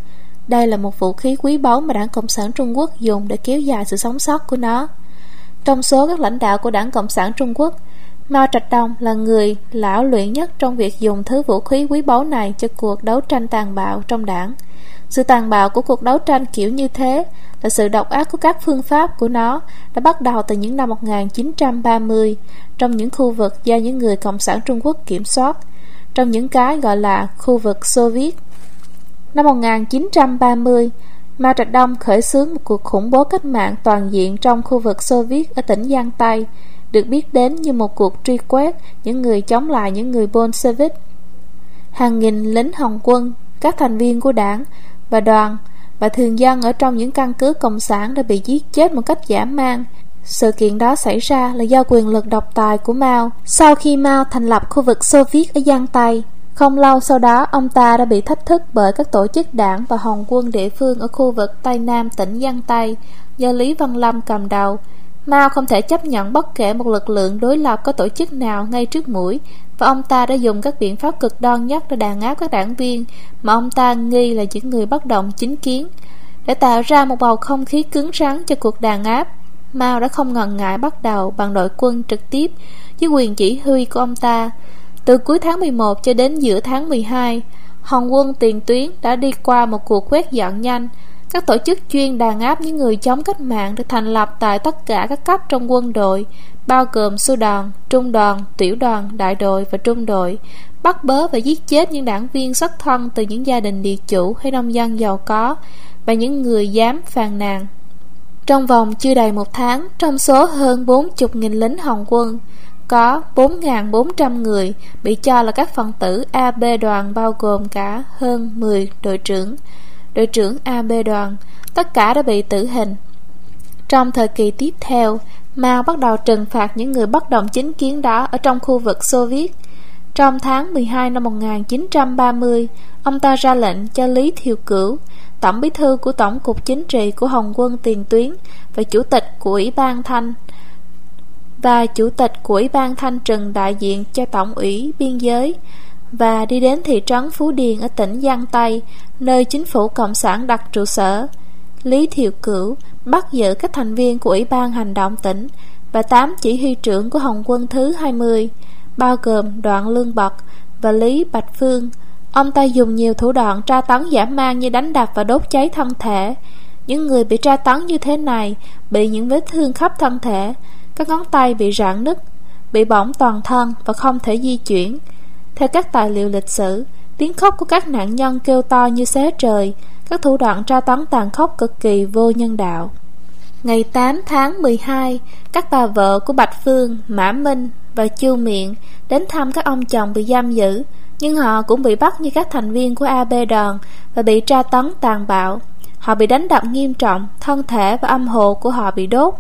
Đây là một vũ khí quý báu mà Đảng Cộng sản Trung Quốc dùng để kéo dài sự sống sót của nó. Trong số các lãnh đạo của Đảng Cộng sản Trung Quốc, Mao Trạch Đông là người lão luyện nhất trong việc dùng thứ vũ khí quý báu này cho cuộc đấu tranh tàn bạo trong đảng. Sự tàn bạo của cuộc đấu tranh kiểu như thế là sự độc ác của các phương pháp của nó đã bắt đầu từ những năm 1930 trong những khu vực do những người Cộng sản Trung Quốc kiểm soát, trong những cái gọi là khu vực Xô Viết. Năm 1930, Mao Trạch Đông khởi xướng một cuộc khủng bố cách mạng toàn diện trong khu vực Xô Viết ở tỉnh Giang Tây, được biết đến như một cuộc truy quét những người chống lại những người Bolshevik. Hàng nghìn lính Hồng quân, các thành viên của đảng và đoàn và thường dân ở trong những căn cứ cộng sản đã bị giết chết một cách dã man. Sự kiện đó xảy ra là do quyền lực độc tài của Mao. Sau khi Mao thành lập khu vực Xô Viết ở Giang Tây, không lâu sau đó ông ta đã bị thách thức bởi các tổ chức đảng và hồng quân địa phương ở khu vực Tây Nam tỉnh Giang Tây do Lý Văn Lâm cầm đầu. Mao không thể chấp nhận bất kể một lực lượng đối lập có tổ chức nào ngay trước mũi và ông ta đã dùng các biện pháp cực đoan nhất để đàn áp các đảng viên mà ông ta nghi là những người bất động chính kiến. Để tạo ra một bầu không khí cứng rắn cho cuộc đàn áp, Mao đã không ngần ngại bắt đầu bằng đội quân trực tiếp dưới quyền chỉ huy của ông ta. Từ cuối tháng 11 cho đến giữa tháng 12, Hồng quân tiền tuyến đã đi qua một cuộc quét dọn nhanh, các tổ chức chuyên đàn áp những người chống cách mạng được thành lập tại tất cả các cấp trong quân đội, bao gồm sư đoàn, trung đoàn, tiểu đoàn, đại đội và trung đội, bắt bớ và giết chết những đảng viên xuất thân từ những gia đình địa chủ hay nông dân giàu có và những người dám phàn nàn. Trong vòng chưa đầy một tháng, trong số hơn 40.000 lính Hồng quân, có 4.400 người bị cho là các phần tử AB đoàn bao gồm cả hơn 10 đội trưởng, đội trưởng AB đoàn, tất cả đã bị tử hình. Trong thời kỳ tiếp theo, Mao bắt đầu trừng phạt những người bất đồng chính kiến đó ở trong khu vực Xô Viết. Trong tháng 12 năm 1930, ông ta ra lệnh cho Lý Thiều Cửu, tổng bí thư của Tổng cục Chính trị của Hồng quân tiền tuyến và chủ tịch của Ủy ban Thanh và chủ tịch của Ủy ban Thanh trừng đại diện cho Tổng ủy Biên giới và đi đến thị trấn Phú Điền ở tỉnh Giang Tây, nơi chính phủ Cộng sản đặt trụ sở. Lý Thiệu Cửu bắt giữ các thành viên của Ủy ban Hành động tỉnh và tám chỉ huy trưởng của Hồng quân thứ 20, bao gồm Đoạn Lương Bật và Lý Bạch Phương. Ông ta dùng nhiều thủ đoạn tra tấn giả man như đánh đập và đốt cháy thân thể. Những người bị tra tấn như thế này bị những vết thương khắp thân thể, các ngón tay bị rạn nứt, bị bỏng toàn thân và không thể di chuyển. Theo các tài liệu lịch sử, tiếng khóc của các nạn nhân kêu to như xé trời, các thủ đoạn tra tấn tàn khốc cực kỳ vô nhân đạo. Ngày 8 tháng 12, các bà vợ của Bạch Phương, Mã Minh và Chu Miện đến thăm các ông chồng bị giam giữ, nhưng họ cũng bị bắt như các thành viên của AB đoàn và bị tra tấn tàn bạo. Họ bị đánh đập nghiêm trọng, thân thể và âm hộ của họ bị đốt,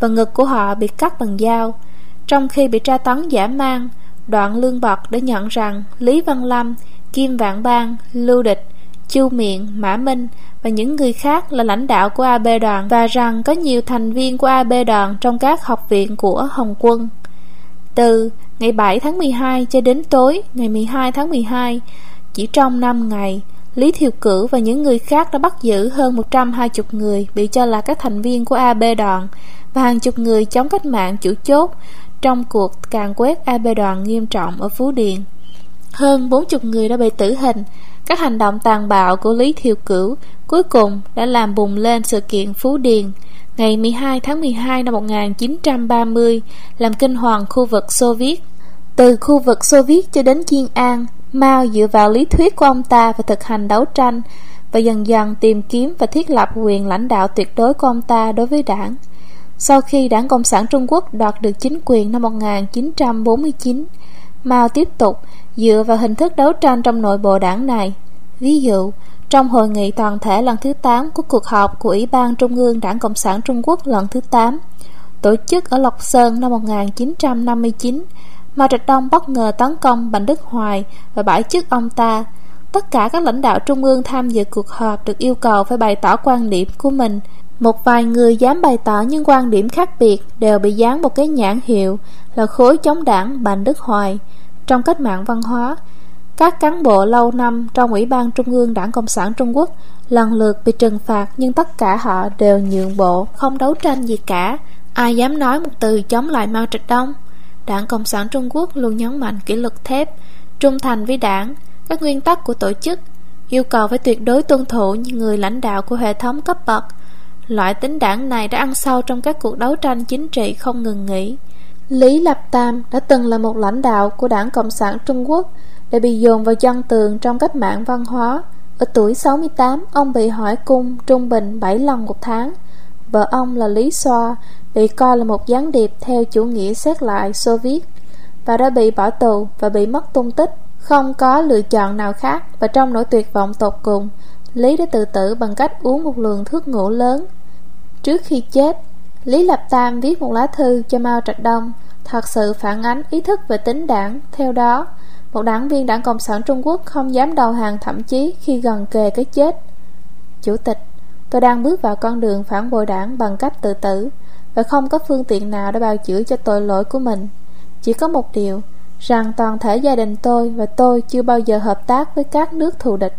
và ngực của họ bị cắt bằng dao. Trong khi bị tra tấn giả mang, đoạn lương bật đã nhận rằng Lý Văn Lâm, Kim Vạn Bang, Lưu Địch, Chu Miện, Mã Minh và những người khác là lãnh đạo của AB đoàn và rằng có nhiều thành viên của AB đoàn trong các học viện của Hồng quân. Từ ngày 7 tháng 12 cho đến tối ngày 12 tháng 12, chỉ trong 5 ngày, Lý Thiều Cử và những người khác đã bắt giữ hơn 120 người bị cho là các thành viên của AB đoàn và hàng chục người chống cách mạng chủ chốt trong cuộc càn quét AB đoàn nghiêm trọng ở Phú Điền. Hơn 40 người đã bị tử hình. Các hành động tàn bạo của Lý Thiều Cửu cuối cùng đã làm bùng lên sự kiện Phú Điền ngày 12 tháng 12 năm 1930 làm kinh hoàng khu vực Xô Viết. Từ khu vực Xô Viết cho đến Chiên An, Mao dựa vào lý thuyết của ông ta và thực hành đấu tranh và dần dần tìm kiếm và thiết lập quyền lãnh đạo tuyệt đối của ông ta đối với đảng. Sau khi đảng Cộng sản Trung Quốc đoạt được chính quyền năm 1949, Mao tiếp tục dựa vào hình thức đấu tranh trong nội bộ đảng này. Ví dụ, trong hội nghị toàn thể lần thứ 8 của cuộc họp của Ủy ban Trung ương Đảng Cộng sản Trung Quốc lần thứ 8, tổ chức ở Lộc Sơn năm 1959, Mao Trạch Đông bất ngờ tấn công Bành Đức Hoài và bãi chức ông ta. Tất cả các lãnh đạo trung ương tham dự cuộc họp được yêu cầu phải bày tỏ quan điểm của mình. Một vài người dám bày tỏ những quan điểm khác biệt đều bị dán một cái nhãn hiệu là khối chống đảng Bành Đức Hoài. Trong cách mạng văn hóa, các cán bộ lâu năm trong Ủy ban Trung ương Đảng Cộng sản Trung Quốc lần lượt bị trừng phạt nhưng tất cả họ đều nhượng bộ, không đấu tranh gì cả. Ai dám nói một từ chống lại Mao Trạch Đông? Đảng Cộng sản Trung Quốc luôn nhấn mạnh kỷ luật thép, trung thành với đảng, các nguyên tắc của tổ chức, yêu cầu phải tuyệt đối tuân thủ như người lãnh đạo của hệ thống cấp bậc. Loại tính đảng này đã ăn sâu trong các cuộc đấu tranh chính trị không ngừng nghỉ. Lý Lập Tam đã từng là một lãnh đạo của Đảng Cộng sản Trung Quốc để bị dồn vào chân tường trong cách mạng văn hóa. Ở tuổi 68, ông bị hỏi cung trung bình 7 lần một tháng. Vợ ông là Lý Xoa bị coi là một gián điệp theo chủ nghĩa xét lại Xô Viết và đã bị bỏ tù và bị mất tung tích. Không có lựa chọn nào khác và trong nỗi tuyệt vọng tột cùng, Lý đã tự tử bằng cách uống một lượng thuốc ngủ lớn. Trước khi chết, Lý Lập Tam viết một lá thư cho Mao Trạch Đông thật sự phản ánh ý thức về tính đảng. Theo đó, một đảng viên đảng Cộng sản Trung Quốc không dám đầu hàng thậm chí khi gần kề cái chết. Chủ tịch, tôi đang bước vào con đường phản bội đảng bằng cách tự tử và không có phương tiện nào để bào chữa cho tội lỗi của mình. Chỉ có một điều, rằng toàn thể gia đình tôi và tôi chưa bao giờ hợp tác với các nước thù địch.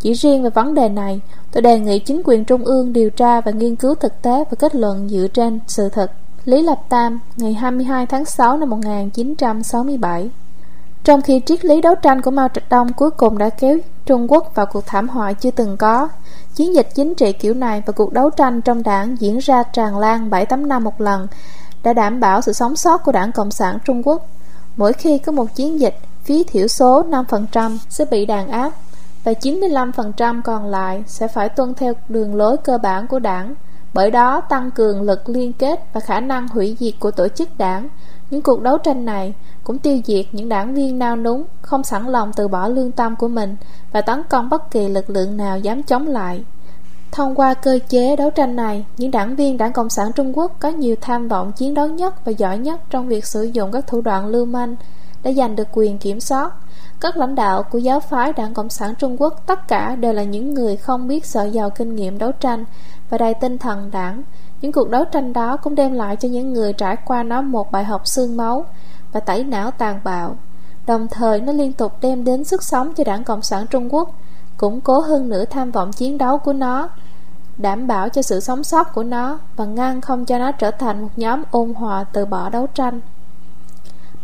Chỉ riêng về vấn đề này, tôi đề nghị chính quyền trung ương điều tra và nghiên cứu thực tế và kết luận dựa trên sự thật. Lý Lập Tam, ngày 22 tháng 6 năm 1967 Trong khi triết lý đấu tranh của Mao Trạch Đông cuối cùng đã kéo Trung Quốc vào cuộc thảm họa chưa từng có, chiến dịch chính trị kiểu này và cuộc đấu tranh trong đảng diễn ra tràn lan 7-8 năm một lần đã đảm bảo sự sống sót của đảng Cộng sản Trung Quốc. Mỗi khi có một chiến dịch, phí thiểu số 5% sẽ bị đàn áp và 95% còn lại sẽ phải tuân theo đường lối cơ bản của đảng bởi đó tăng cường lực liên kết và khả năng hủy diệt của tổ chức đảng. Những cuộc đấu tranh này cũng tiêu diệt những đảng viên nao núng, không sẵn lòng từ bỏ lương tâm của mình và tấn công bất kỳ lực lượng nào dám chống lại. Thông qua cơ chế đấu tranh này, những đảng viên đảng Cộng sản Trung Quốc có nhiều tham vọng chiến đấu nhất và giỏi nhất trong việc sử dụng các thủ đoạn lưu manh để giành được quyền kiểm soát. Các lãnh đạo của giáo phái đảng Cộng sản Trung Quốc tất cả đều là những người không biết sợ giàu kinh nghiệm đấu tranh và đầy tinh thần đảng. Những cuộc đấu tranh đó cũng đem lại cho những người trải qua nó một bài học xương máu và tẩy não tàn bạo. Đồng thời nó liên tục đem đến sức sống cho đảng Cộng sản Trung Quốc, củng cố hơn nữa tham vọng chiến đấu của nó, đảm bảo cho sự sống sót của nó và ngăn không cho nó trở thành một nhóm ôn hòa từ bỏ đấu tranh.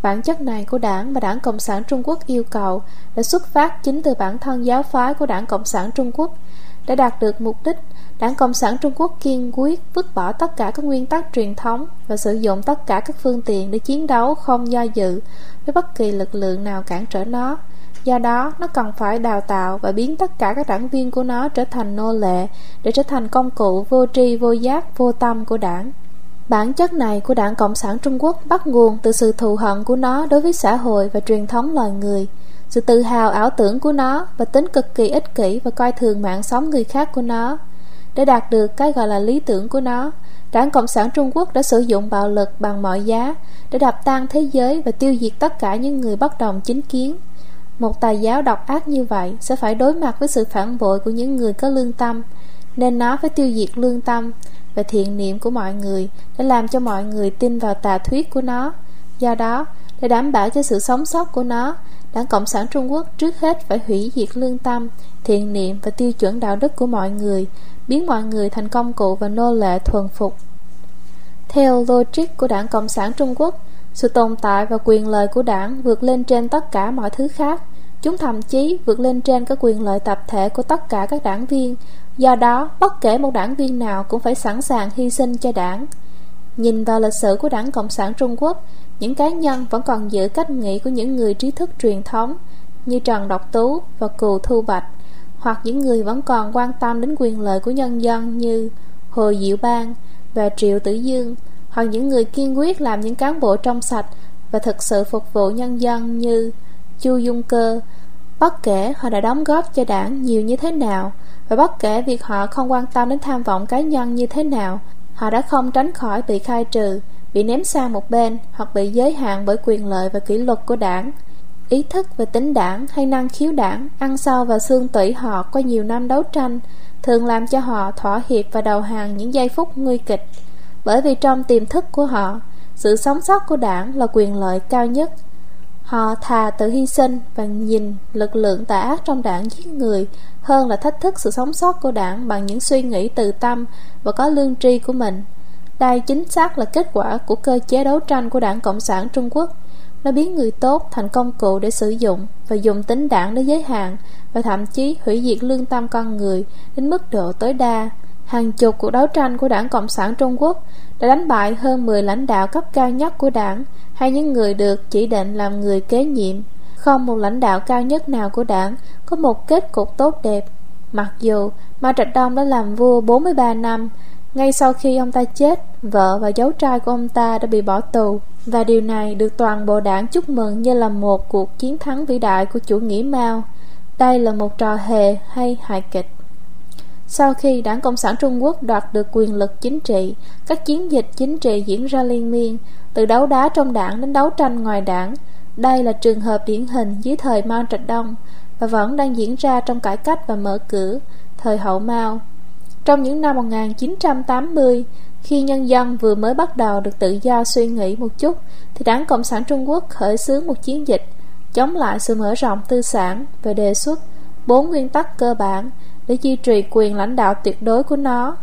Bản chất này của đảng mà đảng Cộng sản Trung Quốc yêu cầu đã xuất phát chính từ bản thân giáo phái của đảng Cộng sản Trung Quốc để đạt được mục đích Đảng Cộng sản Trung Quốc kiên quyết vứt bỏ tất cả các nguyên tắc truyền thống và sử dụng tất cả các phương tiện để chiến đấu không do dự với bất kỳ lực lượng nào cản trở nó. Do đó, nó cần phải đào tạo và biến tất cả các đảng viên của nó trở thành nô lệ để trở thành công cụ vô tri, vô giác, vô tâm của đảng. Bản chất này của đảng Cộng sản Trung Quốc bắt nguồn từ sự thù hận của nó đối với xã hội và truyền thống loài người, sự tự hào ảo tưởng của nó và tính cực kỳ ích kỷ và coi thường mạng sống người khác của nó. Để đạt được cái gọi là lý tưởng của nó, Đảng Cộng sản Trung Quốc đã sử dụng bạo lực bằng mọi giá để đập tan thế giới và tiêu diệt tất cả những người bất đồng chính kiến. Một tài giáo độc ác như vậy sẽ phải đối mặt với sự phản bội của những người có lương tâm, nên nó phải tiêu diệt lương tâm và thiện niệm của mọi người để làm cho mọi người tin vào tà thuyết của nó. Do đó, để đảm bảo cho sự sống sót của nó, Đảng Cộng sản Trung Quốc trước hết phải hủy diệt lương tâm, thiện niệm và tiêu chuẩn đạo đức của mọi người biến mọi người thành công cụ và nô lệ thuần phục. Theo logic của đảng Cộng sản Trung Quốc, sự tồn tại và quyền lợi của đảng vượt lên trên tất cả mọi thứ khác. Chúng thậm chí vượt lên trên các quyền lợi tập thể của tất cả các đảng viên. Do đó, bất kể một đảng viên nào cũng phải sẵn sàng hy sinh cho đảng. Nhìn vào lịch sử của đảng Cộng sản Trung Quốc, những cá nhân vẫn còn giữ cách nghĩ của những người trí thức truyền thống. như Trần Độc Tú và Cù Thu Bạch hoặc những người vẫn còn quan tâm đến quyền lợi của nhân dân như Hồ Diệu Bang và Triệu Tử Dương hoặc những người kiên quyết làm những cán bộ trong sạch và thực sự phục vụ nhân dân như Chu Dung Cơ bất kể họ đã đóng góp cho đảng nhiều như thế nào, và bất kể việc họ không quan tâm đến tham vọng cá nhân như thế nào, họ đã không tránh khỏi bị khai trừ, bị ném sang một bên hoặc bị giới hạn bởi quyền lợi và kỷ luật của đảng. Ý thức về tính đảng hay năng khiếu đảng ăn sâu vào xương tủy họ qua nhiều năm đấu tranh thường làm cho họ thỏa hiệp và đầu hàng những giây phút nguy kịch. Bởi vì trong tiềm thức của họ, sự sống sót của đảng là quyền lợi cao nhất họ thà tự hy sinh và nhìn lực lượng tà ác trong đảng giết người hơn là thách thức sự sống sót của đảng bằng những suy nghĩ từ tâm và có lương tri của mình. Đây chính xác là kết quả của cơ chế đấu tranh của đảng cộng sản trung quốc. Nó biến người tốt thành công cụ để sử dụng và dùng tính đảng để giới hạn và thậm chí hủy diệt lương tâm con người đến mức độ tối đa. Hàng chục cuộc đấu tranh của đảng cộng sản trung quốc đã đánh bại hơn 10 lãnh đạo cấp cao nhất của đảng hay những người được chỉ định làm người kế nhiệm không một lãnh đạo cao nhất nào của đảng có một kết cục tốt đẹp mặc dù Mao Trạch Đông đã làm vua 43 năm ngay sau khi ông ta chết, vợ và cháu trai của ông ta đã bị bỏ tù và điều này được toàn bộ đảng chúc mừng như là một cuộc chiến thắng vĩ đại của chủ nghĩa Mao. Đây là một trò hề hay hài kịch. Sau khi Đảng Cộng sản Trung Quốc đoạt được quyền lực chính trị, các chiến dịch chính trị diễn ra liên miên, từ đấu đá trong đảng đến đấu tranh ngoài đảng. Đây là trường hợp điển hình dưới thời Mao Trạch Đông và vẫn đang diễn ra trong cải cách và mở cửa, thời hậu Mao. Trong những năm 1980, khi nhân dân vừa mới bắt đầu được tự do suy nghĩ một chút, thì Đảng Cộng sản Trung Quốc khởi xướng một chiến dịch chống lại sự mở rộng tư sản và đề xuất bốn nguyên tắc cơ bản để duy trì quyền lãnh đạo tuyệt đối của nó.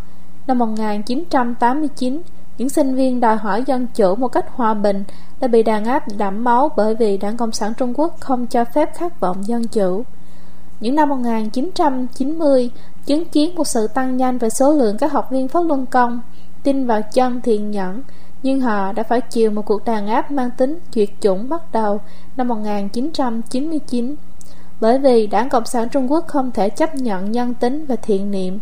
Năm 1989, những sinh viên đòi hỏi dân chủ một cách hòa bình đã bị đàn áp đẫm máu bởi vì Đảng Cộng sản Trung Quốc không cho phép khát vọng dân chủ. Những năm 1990, chứng kiến một sự tăng nhanh về số lượng các học viên Pháp Luân Công tin vào chân thiện nhẫn, nhưng họ đã phải chịu một cuộc đàn áp mang tính tuyệt chủng bắt đầu năm 1999 bởi vì Đảng Cộng sản Trung Quốc không thể chấp nhận nhân tính và thiện niệm.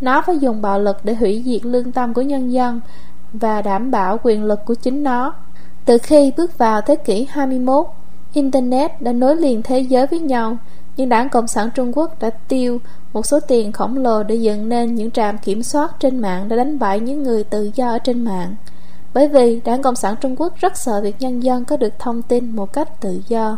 Nó phải dùng bạo lực để hủy diệt lương tâm của nhân dân và đảm bảo quyền lực của chính nó. Từ khi bước vào thế kỷ 21, Internet đã nối liền thế giới với nhau, nhưng Đảng Cộng sản Trung Quốc đã tiêu một số tiền khổng lồ để dựng nên những trạm kiểm soát trên mạng để đánh bại những người tự do ở trên mạng. Bởi vì Đảng Cộng sản Trung Quốc rất sợ việc nhân dân có được thông tin một cách tự do.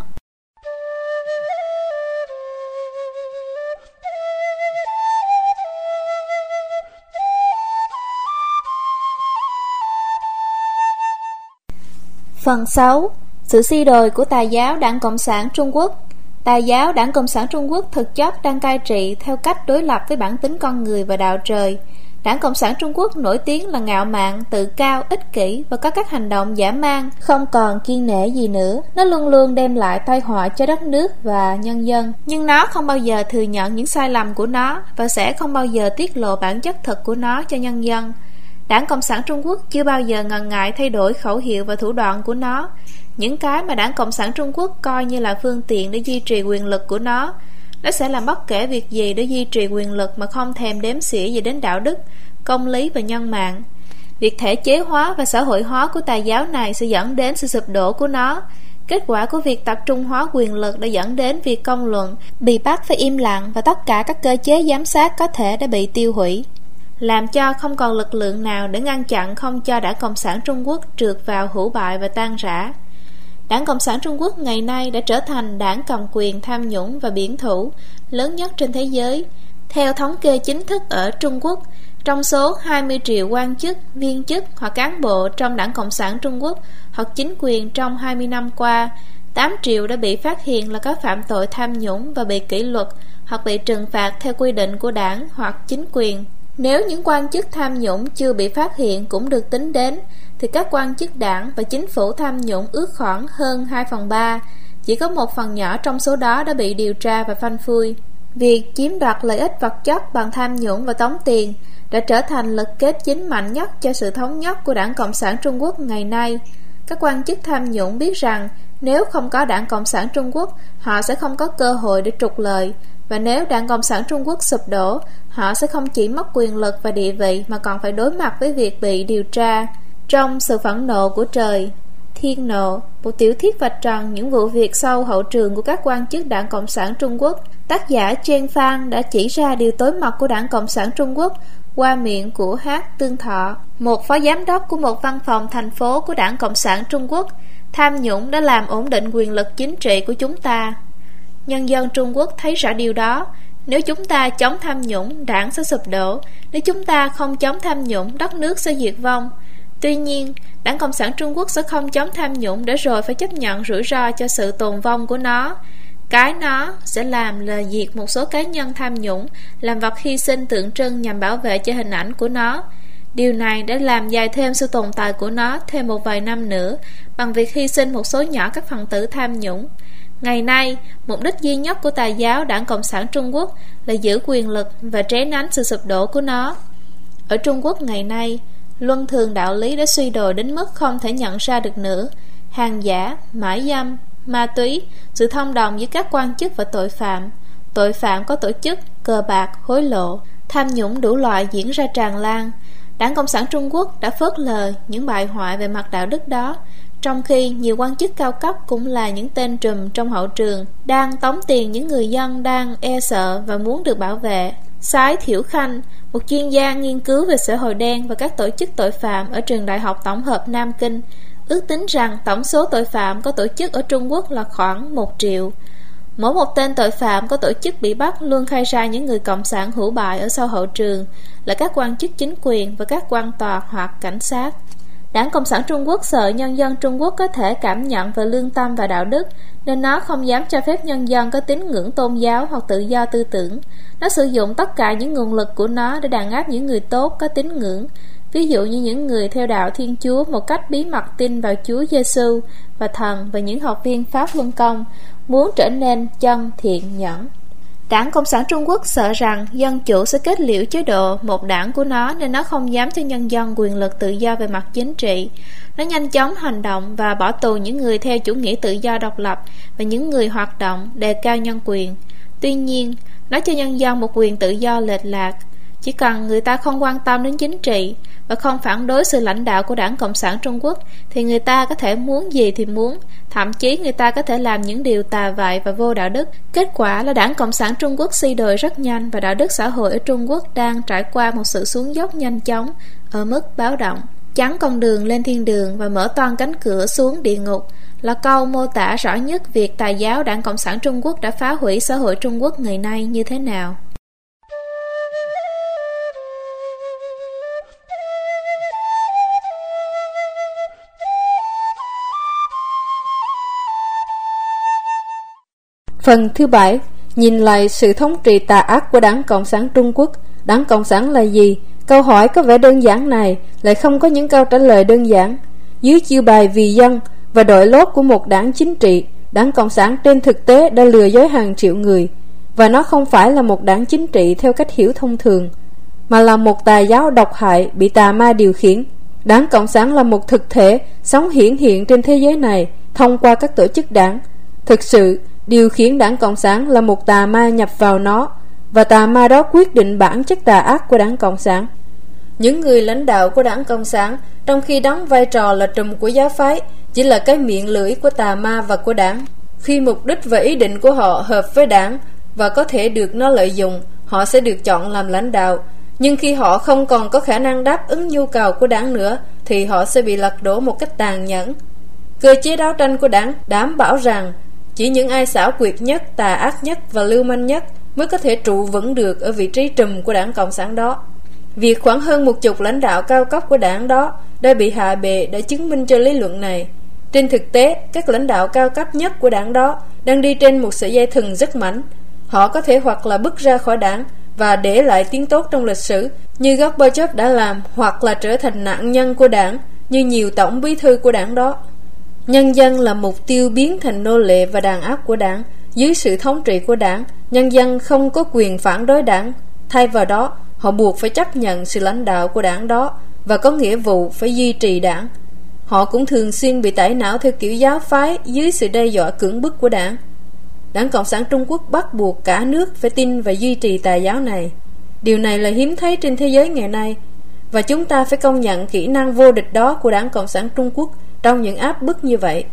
Phần 6. Sự suy đồi của tà giáo Đảng Cộng sản Trung Quốc Tà giáo Đảng Cộng sản Trung Quốc thực chất đang cai trị theo cách đối lập với bản tính con người và đạo trời. Đảng Cộng sản Trung Quốc nổi tiếng là ngạo mạn, tự cao, ích kỷ và có các hành động giả mang, không còn kiên nể gì nữa. Nó luôn luôn đem lại tai họa cho đất nước và nhân dân. Nhưng nó không bao giờ thừa nhận những sai lầm của nó và sẽ không bao giờ tiết lộ bản chất thật của nó cho nhân dân. Đảng Cộng sản Trung Quốc chưa bao giờ ngần ngại thay đổi khẩu hiệu và thủ đoạn của nó. Những cái mà đảng Cộng sản Trung Quốc coi như là phương tiện để duy trì quyền lực của nó Nó sẽ làm bất kể việc gì để duy trì quyền lực mà không thèm đếm xỉa gì đến đạo đức, công lý và nhân mạng. Việc thể chế hóa và xã hội hóa của tà giáo này sẽ dẫn đến sự sụp đổ của nó. Kết quả của việc tập trung hóa quyền lực đã dẫn đến việc công luận bị bắt phải im lặng và tất cả các cơ chế giám sát có thể đã bị tiêu hủy làm cho không còn lực lượng nào để ngăn chặn không cho đảng Cộng sản Trung Quốc trượt vào hữu bại và tan rã. Đảng Cộng sản Trung Quốc ngày nay đã trở thành đảng cầm quyền tham nhũng và biển thủ lớn nhất trên thế giới. Theo thống kê chính thức ở Trung Quốc, trong số 20 triệu quan chức, viên chức hoặc cán bộ trong đảng Cộng sản Trung Quốc hoặc chính quyền trong 20 năm qua, 8 triệu đã bị phát hiện là có phạm tội tham nhũng và bị kỷ luật hoặc bị trừng phạt theo quy định của đảng hoặc chính quyền. Nếu những quan chức tham nhũng chưa bị phát hiện cũng được tính đến, thì các quan chức đảng và chính phủ tham nhũng ước khoảng hơn 2 phần 3, chỉ có một phần nhỏ trong số đó đã bị điều tra và phanh phui. Việc chiếm đoạt lợi ích vật chất bằng tham nhũng và tống tiền đã trở thành lực kết chính mạnh nhất cho sự thống nhất của đảng Cộng sản Trung Quốc ngày nay. Các quan chức tham nhũng biết rằng nếu không có đảng Cộng sản Trung Quốc, họ sẽ không có cơ hội để trục lợi. Và nếu đảng Cộng sản Trung Quốc sụp đổ, họ sẽ không chỉ mất quyền lực và địa vị mà còn phải đối mặt với việc bị điều tra. Trong sự phẫn nộ của trời, Thiên nộ, một tiểu thuyết vạch trần những vụ việc sau hậu trường của các quan chức đảng Cộng sản Trung Quốc. Tác giả Chen Phan đã chỉ ra điều tối mật của đảng Cộng sản Trung Quốc qua miệng của Hát Tương Thọ, một phó giám đốc của một văn phòng thành phố của đảng Cộng sản Trung Quốc. Tham nhũng đã làm ổn định quyền lực chính trị của chúng ta. Nhân dân Trung Quốc thấy rõ điều đó. Nếu chúng ta chống tham nhũng, đảng sẽ sụp đổ. Nếu chúng ta không chống tham nhũng, đất nước sẽ diệt vong. Tuy nhiên, Đảng Cộng sản Trung Quốc sẽ không chống tham nhũng để rồi phải chấp nhận rủi ro cho sự tồn vong của nó. Cái nó sẽ làm là diệt một số cá nhân tham nhũng, làm vật hy sinh tượng trưng nhằm bảo vệ cho hình ảnh của nó. Điều này đã làm dài thêm sự tồn tại của nó thêm một vài năm nữa bằng việc hy sinh một số nhỏ các phần tử tham nhũng. Ngày nay, mục đích duy nhất của tà giáo Đảng Cộng sản Trung Quốc là giữ quyền lực và tré nánh sự sụp đổ của nó. Ở Trung Quốc ngày nay, Luân thường đạo lý đã suy đồi đến mức không thể nhận ra được nữa Hàng giả, mãi dâm, ma túy Sự thông đồng giữa các quan chức và tội phạm Tội phạm có tổ chức, cờ bạc, hối lộ Tham nhũng đủ loại diễn ra tràn lan Đảng Cộng sản Trung Quốc đã phớt lờ những bại hoại về mặt đạo đức đó trong khi nhiều quan chức cao cấp cũng là những tên trùm trong hậu trường đang tống tiền những người dân đang e sợ và muốn được bảo vệ. Sái Thiểu Khanh, một chuyên gia nghiên cứu về xã hội đen và các tổ chức tội phạm ở trường Đại học Tổng hợp Nam Kinh, ước tính rằng tổng số tội phạm có tổ chức ở Trung Quốc là khoảng 1 triệu. Mỗi một tên tội phạm có tổ chức bị bắt luôn khai ra những người cộng sản hữu bại ở sau hậu trường là các quan chức chính quyền và các quan tòa hoặc cảnh sát. Đảng Cộng sản Trung Quốc sợ nhân dân Trung Quốc có thể cảm nhận về lương tâm và đạo đức, nên nó không dám cho phép nhân dân có tín ngưỡng tôn giáo hoặc tự do tư tưởng. Nó sử dụng tất cả những nguồn lực của nó để đàn áp những người tốt có tín ngưỡng, ví dụ như những người theo đạo Thiên Chúa một cách bí mật tin vào Chúa Giêsu và thần và những học viên Pháp Luân Công, muốn trở nên chân thiện nhẫn. Đảng Cộng sản Trung Quốc sợ rằng dân chủ sẽ kết liễu chế độ một đảng của nó nên nó không dám cho nhân dân quyền lực tự do về mặt chính trị. Nó nhanh chóng hành động và bỏ tù những người theo chủ nghĩa tự do độc lập và những người hoạt động đề cao nhân quyền. Tuy nhiên, nó cho nhân dân một quyền tự do lệch lạc. Chỉ cần người ta không quan tâm đến chính trị và không phản đối sự lãnh đạo của đảng Cộng sản Trung Quốc thì người ta có thể muốn gì thì muốn, thậm chí người ta có thể làm những điều tà vại và vô đạo đức. Kết quả là đảng Cộng sản Trung Quốc suy đồi rất nhanh và đạo đức xã hội ở Trung Quốc đang trải qua một sự xuống dốc nhanh chóng ở mức báo động. Chắn con đường lên thiên đường và mở toàn cánh cửa xuống địa ngục là câu mô tả rõ nhất việc tà giáo đảng Cộng sản Trung Quốc đã phá hủy xã hội Trung Quốc ngày nay như thế nào. Phần thứ bảy, Nhìn lại sự thống trị tà ác của đảng Cộng sản Trung Quốc. Đảng Cộng sản là gì? Câu hỏi có vẻ đơn giản này, Lại không có những câu trả lời đơn giản. Dưới chiêu bài vì dân Và đội lốt của một đảng chính trị, Đảng Cộng sản trên thực tế đã lừa dối hàng triệu người. Và nó không phải là một đảng chính trị theo cách hiểu thông thường, Mà là một tà giáo độc hại, Bị tà ma điều khiển. Đảng Cộng sản là một thực thể Sống hiển hiện trên thế giới này Thông qua các tổ chức đảng. Thực sự Điều khiến đảng Cộng sản là một tà ma nhập vào nó, Và tà ma đó quyết định bản chất tà ác của đảng Cộng sản. Những người lãnh đạo của đảng Cộng sản, Trong khi đóng vai trò là trùm của giáo phái, Chỉ là cái miệng lưỡi của tà ma và của đảng. Khi mục đích và ý định của họ hợp với đảng Và có thể được nó lợi dụng, Họ sẽ được chọn làm lãnh đạo. Nhưng khi họ không còn có khả năng đáp ứng nhu cầu của đảng nữa, Thì họ sẽ bị lật đổ một cách tàn nhẫn. Cơ chế đấu tranh của đảng đảm bảo rằng chỉ những ai xảo quyệt nhất, tà ác nhất và lưu manh nhất mới có thể trụ vững được ở vị trí trùm của đảng Cộng sản đó. Việc khoảng hơn một chục lãnh đạo cao cấp của đảng đó đã bị hạ bệ đã chứng minh cho lý luận này. Trên thực tế, các lãnh đạo cao cấp nhất của đảng đó đang đi trên một sợi dây thừng rất mảnh. Họ có thể hoặc là bước ra khỏi đảng và để lại tiếng tốt trong lịch sử như Gorbachev đã làm hoặc là trở thành nạn nhân của đảng như nhiều tổng bí thư của đảng đó. Nhân dân là mục tiêu biến thành nô lệ và đàn áp của đảng. Dưới sự thống trị của đảng, nhân dân không có quyền phản đối đảng. Thay vào đó, họ buộc phải chấp nhận sự lãnh đạo của đảng đó và có nghĩa vụ phải duy trì đảng. họ cũng thường xuyên bị tẩy não theo kiểu giáo phái dưới sự đe dọa cưỡng bức của đảng. Đảng Cộng sản Trung Quốc bắt buộc cả nước phải tin và duy trì tà giáo này. Điều này là hiếm thấy trên thế giới ngày nay, và chúng ta phải công nhận kỹ năng vô địch đó của Đảng Cộng sản Trung Quốc trong những áp bức như vậy.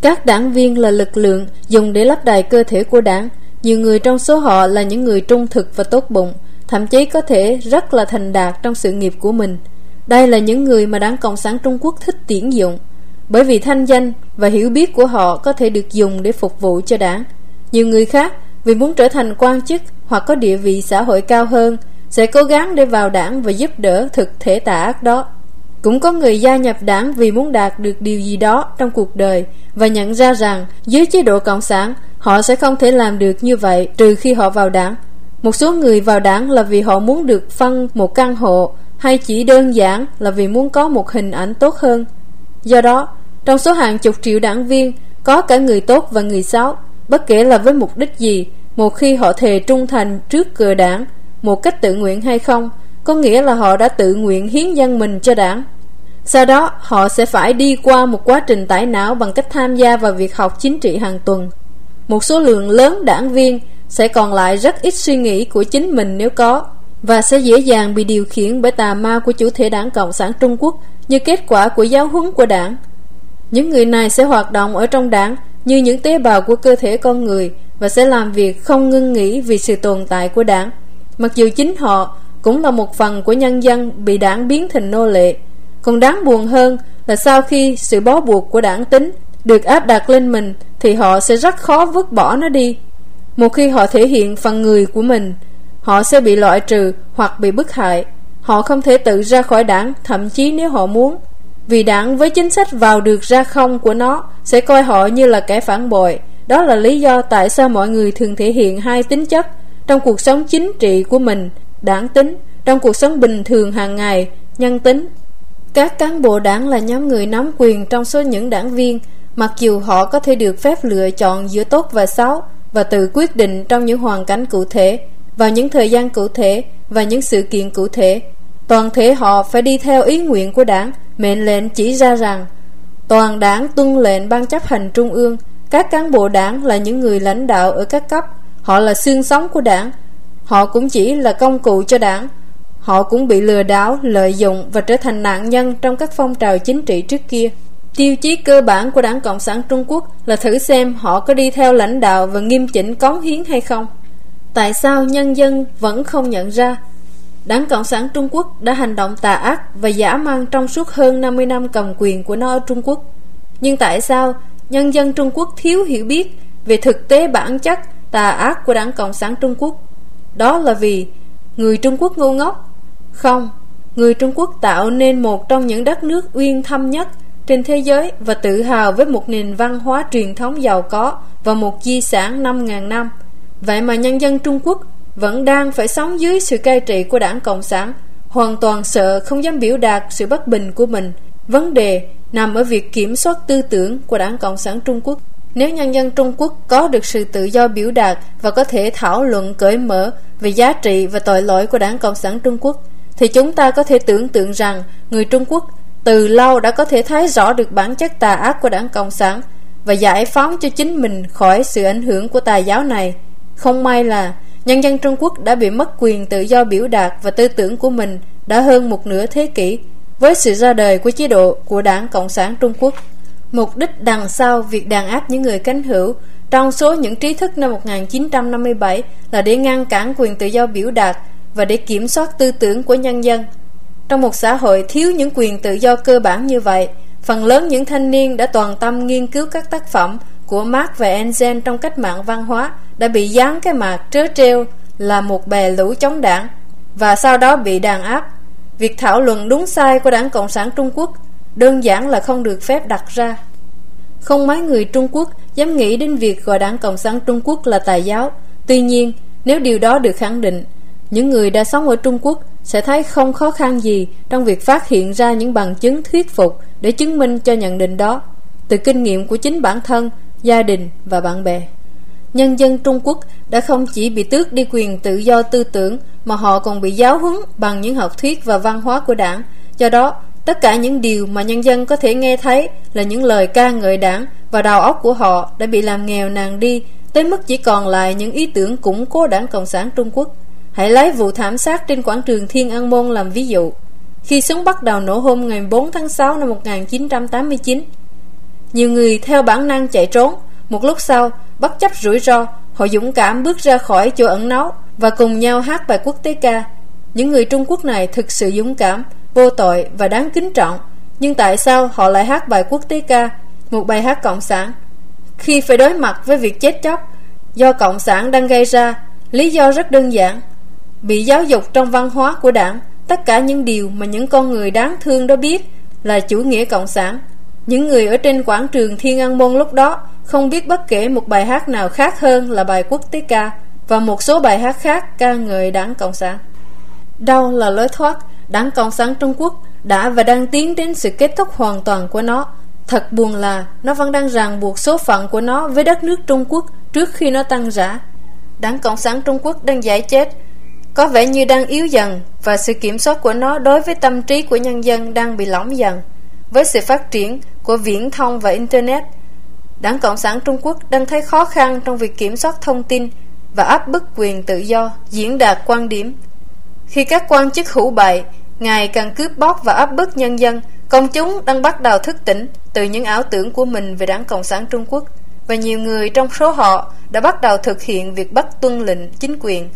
Các đảng viên là lực lượng dùng để lắp đài cơ thể của đảng. Nhiều người trong số họ là những người trung thực và tốt bụng, thậm chí có thể rất là thành đạt trong sự nghiệp của mình. Đây là những người mà Đảng Cộng sản Trung Quốc thích tiễn dụng, bởi vì thanh danh và hiểu biết của họ có thể được dùng để phục vụ cho đảng. Nhiều người khác vì muốn trở thành quan chức hoặc có địa vị xã hội cao hơn sẽ cố gắng để vào đảng và giúp đỡ thực thể tà ác đó. Cũng có người gia nhập đảng vì muốn đạt được điều gì đó trong cuộc đời và nhận ra rằng dưới chế độ Cộng sản họ sẽ không thể làm được như vậy trừ khi họ vào đảng. Một số người vào đảng là vì họ muốn được phân một căn hộ hay chỉ đơn giản là vì muốn có một hình ảnh tốt hơn. Do đó, trong số hàng chục triệu đảng viên có cả người tốt và người xấu, bất kể là với mục đích gì, một khi họ thề trung thành trước cờ đảng một cách tự nguyện hay không, có nghĩa là họ đã tự nguyện hiến dân mình cho đảng. Sau đó, họ sẽ phải đi qua một quá trình tải não bằng cách tham gia vào việc học chính trị hàng tuần. Một số lượng lớn đảng viên sẽ còn lại rất ít suy nghĩ của chính mình nếu có, và sẽ dễ dàng bị điều khiển bởi tà ma của chủ thể đảng Cộng sản Trung Quốc như kết quả của giáo huấn của đảng. Những người này sẽ hoạt động ở trong đảng như những tế bào của cơ thể con người và sẽ làm việc không ngưng nghỉ vì sự tồn tại của đảng. Mặc dù chính họ cũng là một phần của nhân dân bị đảng biến thành nô lệ. Còn đáng buồn hơn là sau khi sự bó buộc của đảng tính được áp đặt lên mình thì họ sẽ rất khó vứt bỏ nó đi. Một khi họ thể hiện phần người của mình, họ sẽ bị loại trừ hoặc bị bức hại. Họ không thể tự ra khỏi đảng, thậm chí nếu họ muốn. Vì đảng với chính sách vào được ra không của nó sẽ coi họ như là kẻ phản bội. Đó là lý do tại sao mọi người thường thể hiện hai tính chất trong cuộc sống chính trị của mình, đảng tính, trong cuộc sống bình thường hàng ngày, nhân tính. Các cán bộ đảng là nhóm người nắm quyền trong số những đảng viên, mặc dù họ có thể được phép lựa chọn giữa tốt và xấu và tự quyết định trong những hoàn cảnh cụ thể, vào những thời gian cụ thể và những sự kiện cụ thể. Toàn thể họ phải đi theo ý nguyện của đảng, mệnh lệnh chỉ ra rằng toàn đảng tuân lệnh ban chấp hành trung ương, các cán bộ đảng là những người lãnh đạo ở các cấp Họ là xương sống của đảng Họ cũng chỉ là công cụ cho đảng Họ cũng bị lừa đảo, lợi dụng và trở thành nạn nhân trong các phong trào chính trị trước kia. Tiêu chí cơ bản của đảng Cộng sản Trung Quốc là thử xem họ có đi theo lãnh đạo và nghiêm chỉnh cống hiến hay không. Tại sao nhân dân vẫn không nhận ra? Đảng Cộng sản Trung Quốc đã hành động tà ác và giả mang trong suốt hơn 50 năm cầm quyền của nó ở Trung Quốc. Nhưng tại sao nhân dân Trung Quốc thiếu hiểu biết về thực tế bản chất tà ác của đảng Cộng sản Trung Quốc. Đó là vì người Trung Quốc ngu ngốc. Không, người Trung Quốc tạo nên một trong những đất nước uyên thâm nhất trên thế giới và tự hào với một nền văn hóa truyền thống giàu có và một di sản 5.000 năm. Vậy mà nhân dân Trung Quốc vẫn đang phải sống dưới sự cai trị của đảng Cộng sản, hoàn toàn sợ không dám biểu đạt sự bất bình của mình. Vấn đề nằm ở việc kiểm soát tư tưởng của đảng Cộng sản Trung Quốc. Nếu nhân dân Trung Quốc có được sự tự do biểu đạt và có thể thảo luận cởi mở về giá trị và tội lỗi của đảng Cộng sản Trung Quốc, thì chúng ta có thể tưởng tượng rằng người Trung Quốc từ lâu đã có thể thấy rõ được bản chất tà ác của đảng Cộng sản và giải phóng cho chính mình khỏi sự ảnh hưởng của tà giáo này. Không may là nhân dân Trung Quốc đã bị mất quyền tự do biểu đạt và tư tưởng của mình đã hơn một nửa thế kỷ với sự ra đời của chế độ của đảng Cộng sản Trung Quốc. Mục đích đằng sau việc đàn áp những người cánh hữu trong số những trí thức năm 1957 là để ngăn cản quyền tự do biểu đạt và để kiểm soát tư tưởng của nhân dân. Trong một xã hội thiếu những quyền tự do cơ bản như vậy, phần lớn những thanh niên đã toàn tâm nghiên cứu các tác phẩm của Marx và Engel trong cách mạng văn hóa đã bị dán cái mạc trớ treo là một bè lũ chống đảng và sau đó bị đàn áp. Việc thảo luận đúng sai của đảng Cộng sản Trung Quốc đơn giản là không được phép đặt ra. Không mấy người Trung Quốc dám nghĩ đến việc gọi đảng Cộng sản Trung Quốc là tài giáo. Tuy nhiên, nếu điều đó được khẳng định, những người đã sống ở Trung Quốc sẽ thấy không khó khăn gì trong việc phát hiện ra những bằng chứng thuyết phục để chứng minh cho nhận định đó từ kinh nghiệm của chính bản thân, gia đình và bạn bè. Nhân dân Trung Quốc đã không chỉ bị tước đi quyền tự do tư tưởng mà họ còn bị giáo huấn bằng những học thuyết và văn hóa của đảng. Do đó, Tất cả những điều mà nhân dân có thể nghe thấy là những lời ca ngợi đảng và đầu óc của họ đã bị làm nghèo nàn đi tới mức chỉ còn lại những ý tưởng củng cố đảng Cộng sản Trung Quốc. Hãy lấy vụ thảm sát trên quảng trường Thiên An Môn làm ví dụ. Khi súng bắt đầu nổ hôm ngày 4 tháng 6 năm 1989, nhiều người theo bản năng chạy trốn. Một lúc sau, bất chấp rủi ro, họ dũng cảm bước ra khỏi chỗ ẩn náu và cùng nhau hát bài quốc tế ca. Những người Trung Quốc này thực sự dũng cảm, vô tội và đáng kính trọng. Nhưng tại sao họ lại hát bài quốc tế ca, một bài hát cộng sản? Khi phải đối mặt với việc chết chóc do cộng sản đang gây ra, lý do rất đơn giản. Bị giáo dục trong văn hóa của đảng, tất cả những điều mà những con người đáng thương đó biết là chủ nghĩa cộng sản. Những người ở trên quảng trường Thiên An Môn lúc đó không biết bất kể một bài hát nào khác hơn là bài quốc tế ca và một số bài hát khác ca ngợi đảng Cộng sản. Đâu là lối thoát, đảng Cộng sản Trung Quốc đã và đang tiến đến sự kết thúc hoàn toàn của nó. Thật buồn là nó vẫn đang ràng buộc số phận của nó với đất nước Trung Quốc trước khi nó tăng rã. Đảng Cộng sản Trung Quốc đang giải chết, có vẻ như đang yếu dần và sự kiểm soát của nó đối với tâm trí của nhân dân đang bị lỏng dần. Với sự phát triển của viễn thông và Internet, Đảng Cộng sản Trung Quốc đang thấy khó khăn trong việc kiểm soát thông tin và áp bức quyền tự do, diễn đạt quan điểm. Khi các quan chức hữu bại ngày càng cướp bóc và áp bức nhân dân, công chúng đang bắt đầu thức tỉnh từ những ảo tưởng của mình về Đảng Cộng sản Trung Quốc và nhiều người trong số họ đã bắt đầu thực hiện việc bắt tuân lệnh chính quyền.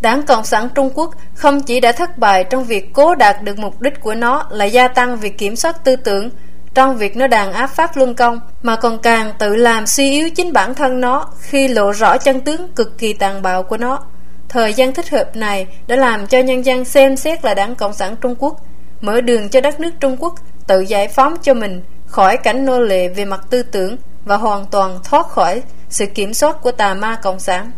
Đảng Cộng sản Trung Quốc không chỉ đã thất bại trong việc cố đạt được mục đích của nó là gia tăng việc kiểm soát tư tưởng trong việc nó đàn áp pháp luân công mà còn càng tự làm suy yếu chính bản thân nó khi lộ rõ chân tướng cực kỳ tàn bạo của nó. Thời gian thích hợp này đã làm cho nhân dân xem xét là đảng Cộng sản Trung Quốc, mở đường cho đất nước Trung Quốc tự giải phóng cho mình khỏi cảnh nô lệ về mặt tư tưởng và hoàn toàn thoát khỏi sự kiểm soát của tà ma Cộng sản.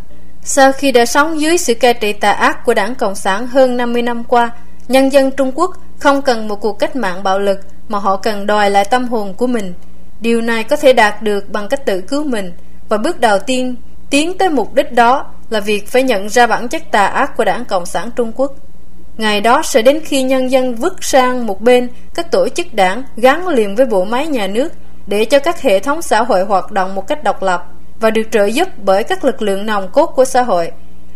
Sau khi đã sống dưới sự cai trị tà ác của đảng Cộng sản hơn 50 năm qua, nhân dân Trung Quốc không cần một cuộc cách mạng bạo lực mà họ cần đòi lại tâm hồn của mình. Điều này có thể đạt được bằng cách tự cứu mình và bước đầu tiên tiến tới mục đích đó là việc phải nhận ra bản chất tà ác của đảng Cộng sản Trung Quốc. Ngày đó sẽ đến khi nhân dân vứt sang một bên các tổ chức đảng gắn liền với bộ máy nhà nước để cho các hệ thống xã hội hoạt động một cách độc lập và được trợ giúp bởi các lực lượng nòng cốt của xã hội.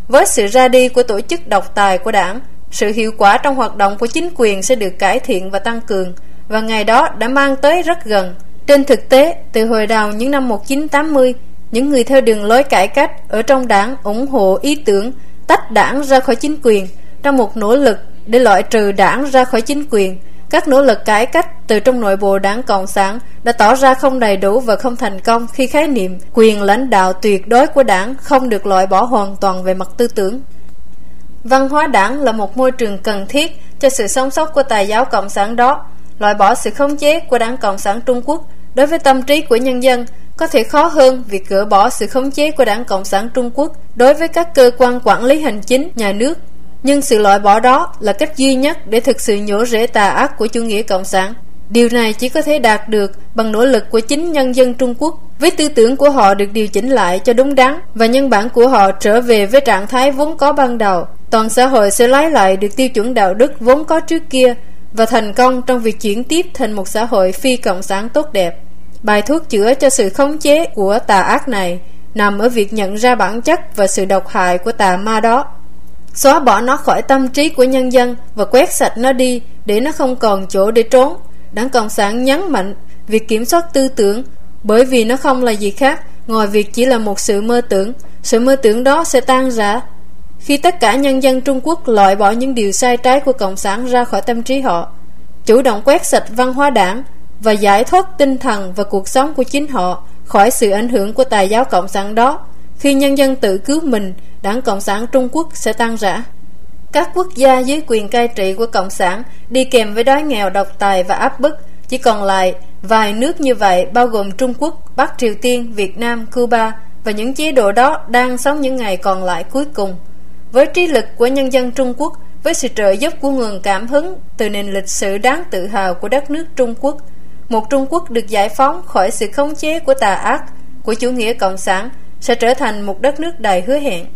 Với sự ra đi của tổ chức độc tài của đảng, sự hiệu quả trong hoạt động của chính quyền sẽ được cải thiện và tăng cường và ngày đó đã mang tới rất gần. Trên thực tế, từ hồi đầu những năm 1980, những người theo đường lối cải cách ở trong đảng ủng hộ ý tưởng tách đảng ra khỏi chính quyền trong một nỗ lực để loại trừ đảng ra khỏi chính quyền. Các nỗ lực cải cách từ trong nội bộ đảng Cộng sản đã tỏ ra không đầy đủ và không thành công khi khái niệm quyền lãnh đạo tuyệt đối của đảng không được loại bỏ hoàn toàn về mặt tư tưởng. Văn hóa đảng là một môi trường cần thiết cho sự sống sót của tài giáo Cộng sản đó, loại bỏ sự khống chế của đảng Cộng sản Trung Quốc đối với tâm trí của nhân dân có thể khó hơn việc gỡ bỏ sự khống chế của đảng Cộng sản Trung Quốc đối với các cơ quan quản lý hành chính nhà nước. Nhưng sự loại bỏ đó là cách duy nhất để thực sự nhổ rễ tà ác của chủ nghĩa Cộng sản. Điều này chỉ có thể đạt được bằng nỗ lực của chính nhân dân Trung Quốc, với tư tưởng của họ được điều chỉnh lại cho đúng đắn và nhân bản của họ trở về với trạng thái vốn có ban đầu. Toàn xã hội sẽ lái lại được tiêu chuẩn đạo đức vốn có trước kia và thành công trong việc chuyển tiếp thành một xã hội phi cộng sản tốt đẹp. Bài thuốc chữa cho sự khống chế của tà ác này nằm ở việc nhận ra bản chất và sự độc hại của tà ma đó. Xóa bỏ nó khỏi tâm trí của nhân dân và quét sạch nó đi để nó không còn chỗ để trốn. Đảng Cộng sản nhấn mạnh việc kiểm soát tư tưởng bởi vì nó không là gì khác ngoài việc chỉ là một sự mơ tưởng. Sự mơ tưởng đó sẽ tan rã khi tất cả nhân dân Trung Quốc loại bỏ những điều sai trái của Cộng sản ra khỏi tâm trí họ, chủ động quét sạch văn hóa đảng và giải thoát tinh thần và cuộc sống của chính họ khỏi sự ảnh hưởng của tài giáo Cộng sản đó, khi nhân dân tự cứu mình, đảng Cộng sản Trung Quốc sẽ tan rã. Các quốc gia dưới quyền cai trị của Cộng sản đi kèm với đói nghèo độc tài và áp bức, chỉ còn lại vài nước như vậy bao gồm Trung Quốc, Bắc Triều Tiên, Việt Nam, Cuba và những chế độ đó đang sống những ngày còn lại cuối cùng. Với trí lực của nhân dân Trung Quốc, với sự trợ giúp của nguồn cảm hứng từ nền lịch sử đáng tự hào của đất nước Trung Quốc, một Trung Quốc được giải phóng khỏi sự khống chế của tà ác, của chủ nghĩa cộng sản sẽ trở thành một đất nước đầy hứa hẹn.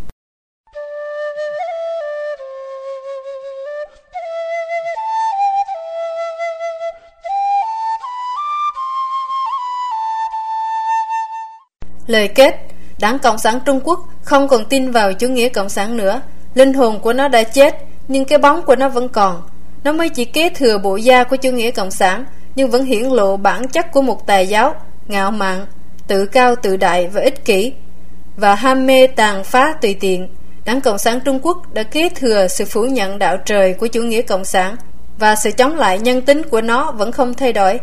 Lời kết Đảng Cộng sản Trung Quốc không còn tin vào chủ nghĩa cộng sản nữa Linh hồn của nó đã chết Nhưng cái bóng của nó vẫn còn Nó mới chỉ kế thừa bộ da của chủ nghĩa cộng sản nhưng vẫn hiển lộ bản chất của một tài giáo Ngạo mạn Tự cao tự đại và ích kỷ Và ham mê tàn phá tùy tiện Đảng Cộng sản Trung Quốc đã kế thừa sự phủ nhận đạo trời của chủ nghĩa Cộng sản và sự chống lại nhân tính của nó vẫn không thay đổi.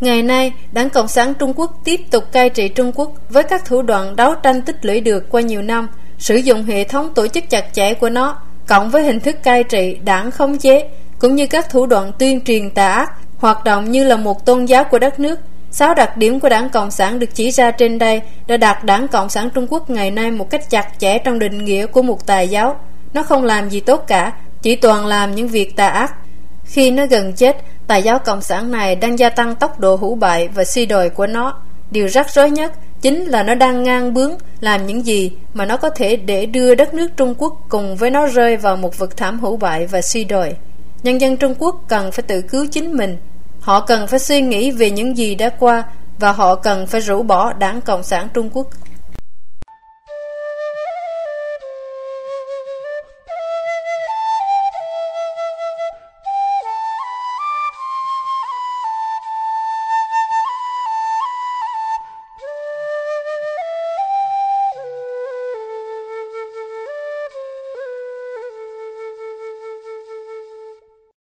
Ngày nay, Đảng Cộng sản Trung Quốc tiếp tục cai trị Trung Quốc với các thủ đoạn đấu tranh tích lũy được qua nhiều năm, sử dụng hệ thống tổ chức chặt chẽ của nó, cộng với hình thức cai trị đảng khống chế, cũng như các thủ đoạn tuyên truyền tà ác, hoạt động như là một tôn giáo của đất nước. Sáu đặc điểm của đảng Cộng sản được chỉ ra trên đây đã đặt đảng Cộng sản Trung Quốc ngày nay một cách chặt chẽ trong định nghĩa của một tài giáo. Nó không làm gì tốt cả, chỉ toàn làm những việc tà ác. Khi nó gần chết, tài giáo Cộng sản này đang gia tăng tốc độ hủ bại và suy đồi của nó. Điều rắc rối nhất chính là nó đang ngang bướng làm những gì mà nó có thể để đưa đất nước Trung Quốc cùng với nó rơi vào một vực thảm hủ bại và suy đồi. Nhân dân Trung Quốc cần phải tự cứu chính mình. Họ cần phải suy nghĩ về những gì đã qua và họ cần phải rũ bỏ đảng Cộng sản Trung Quốc.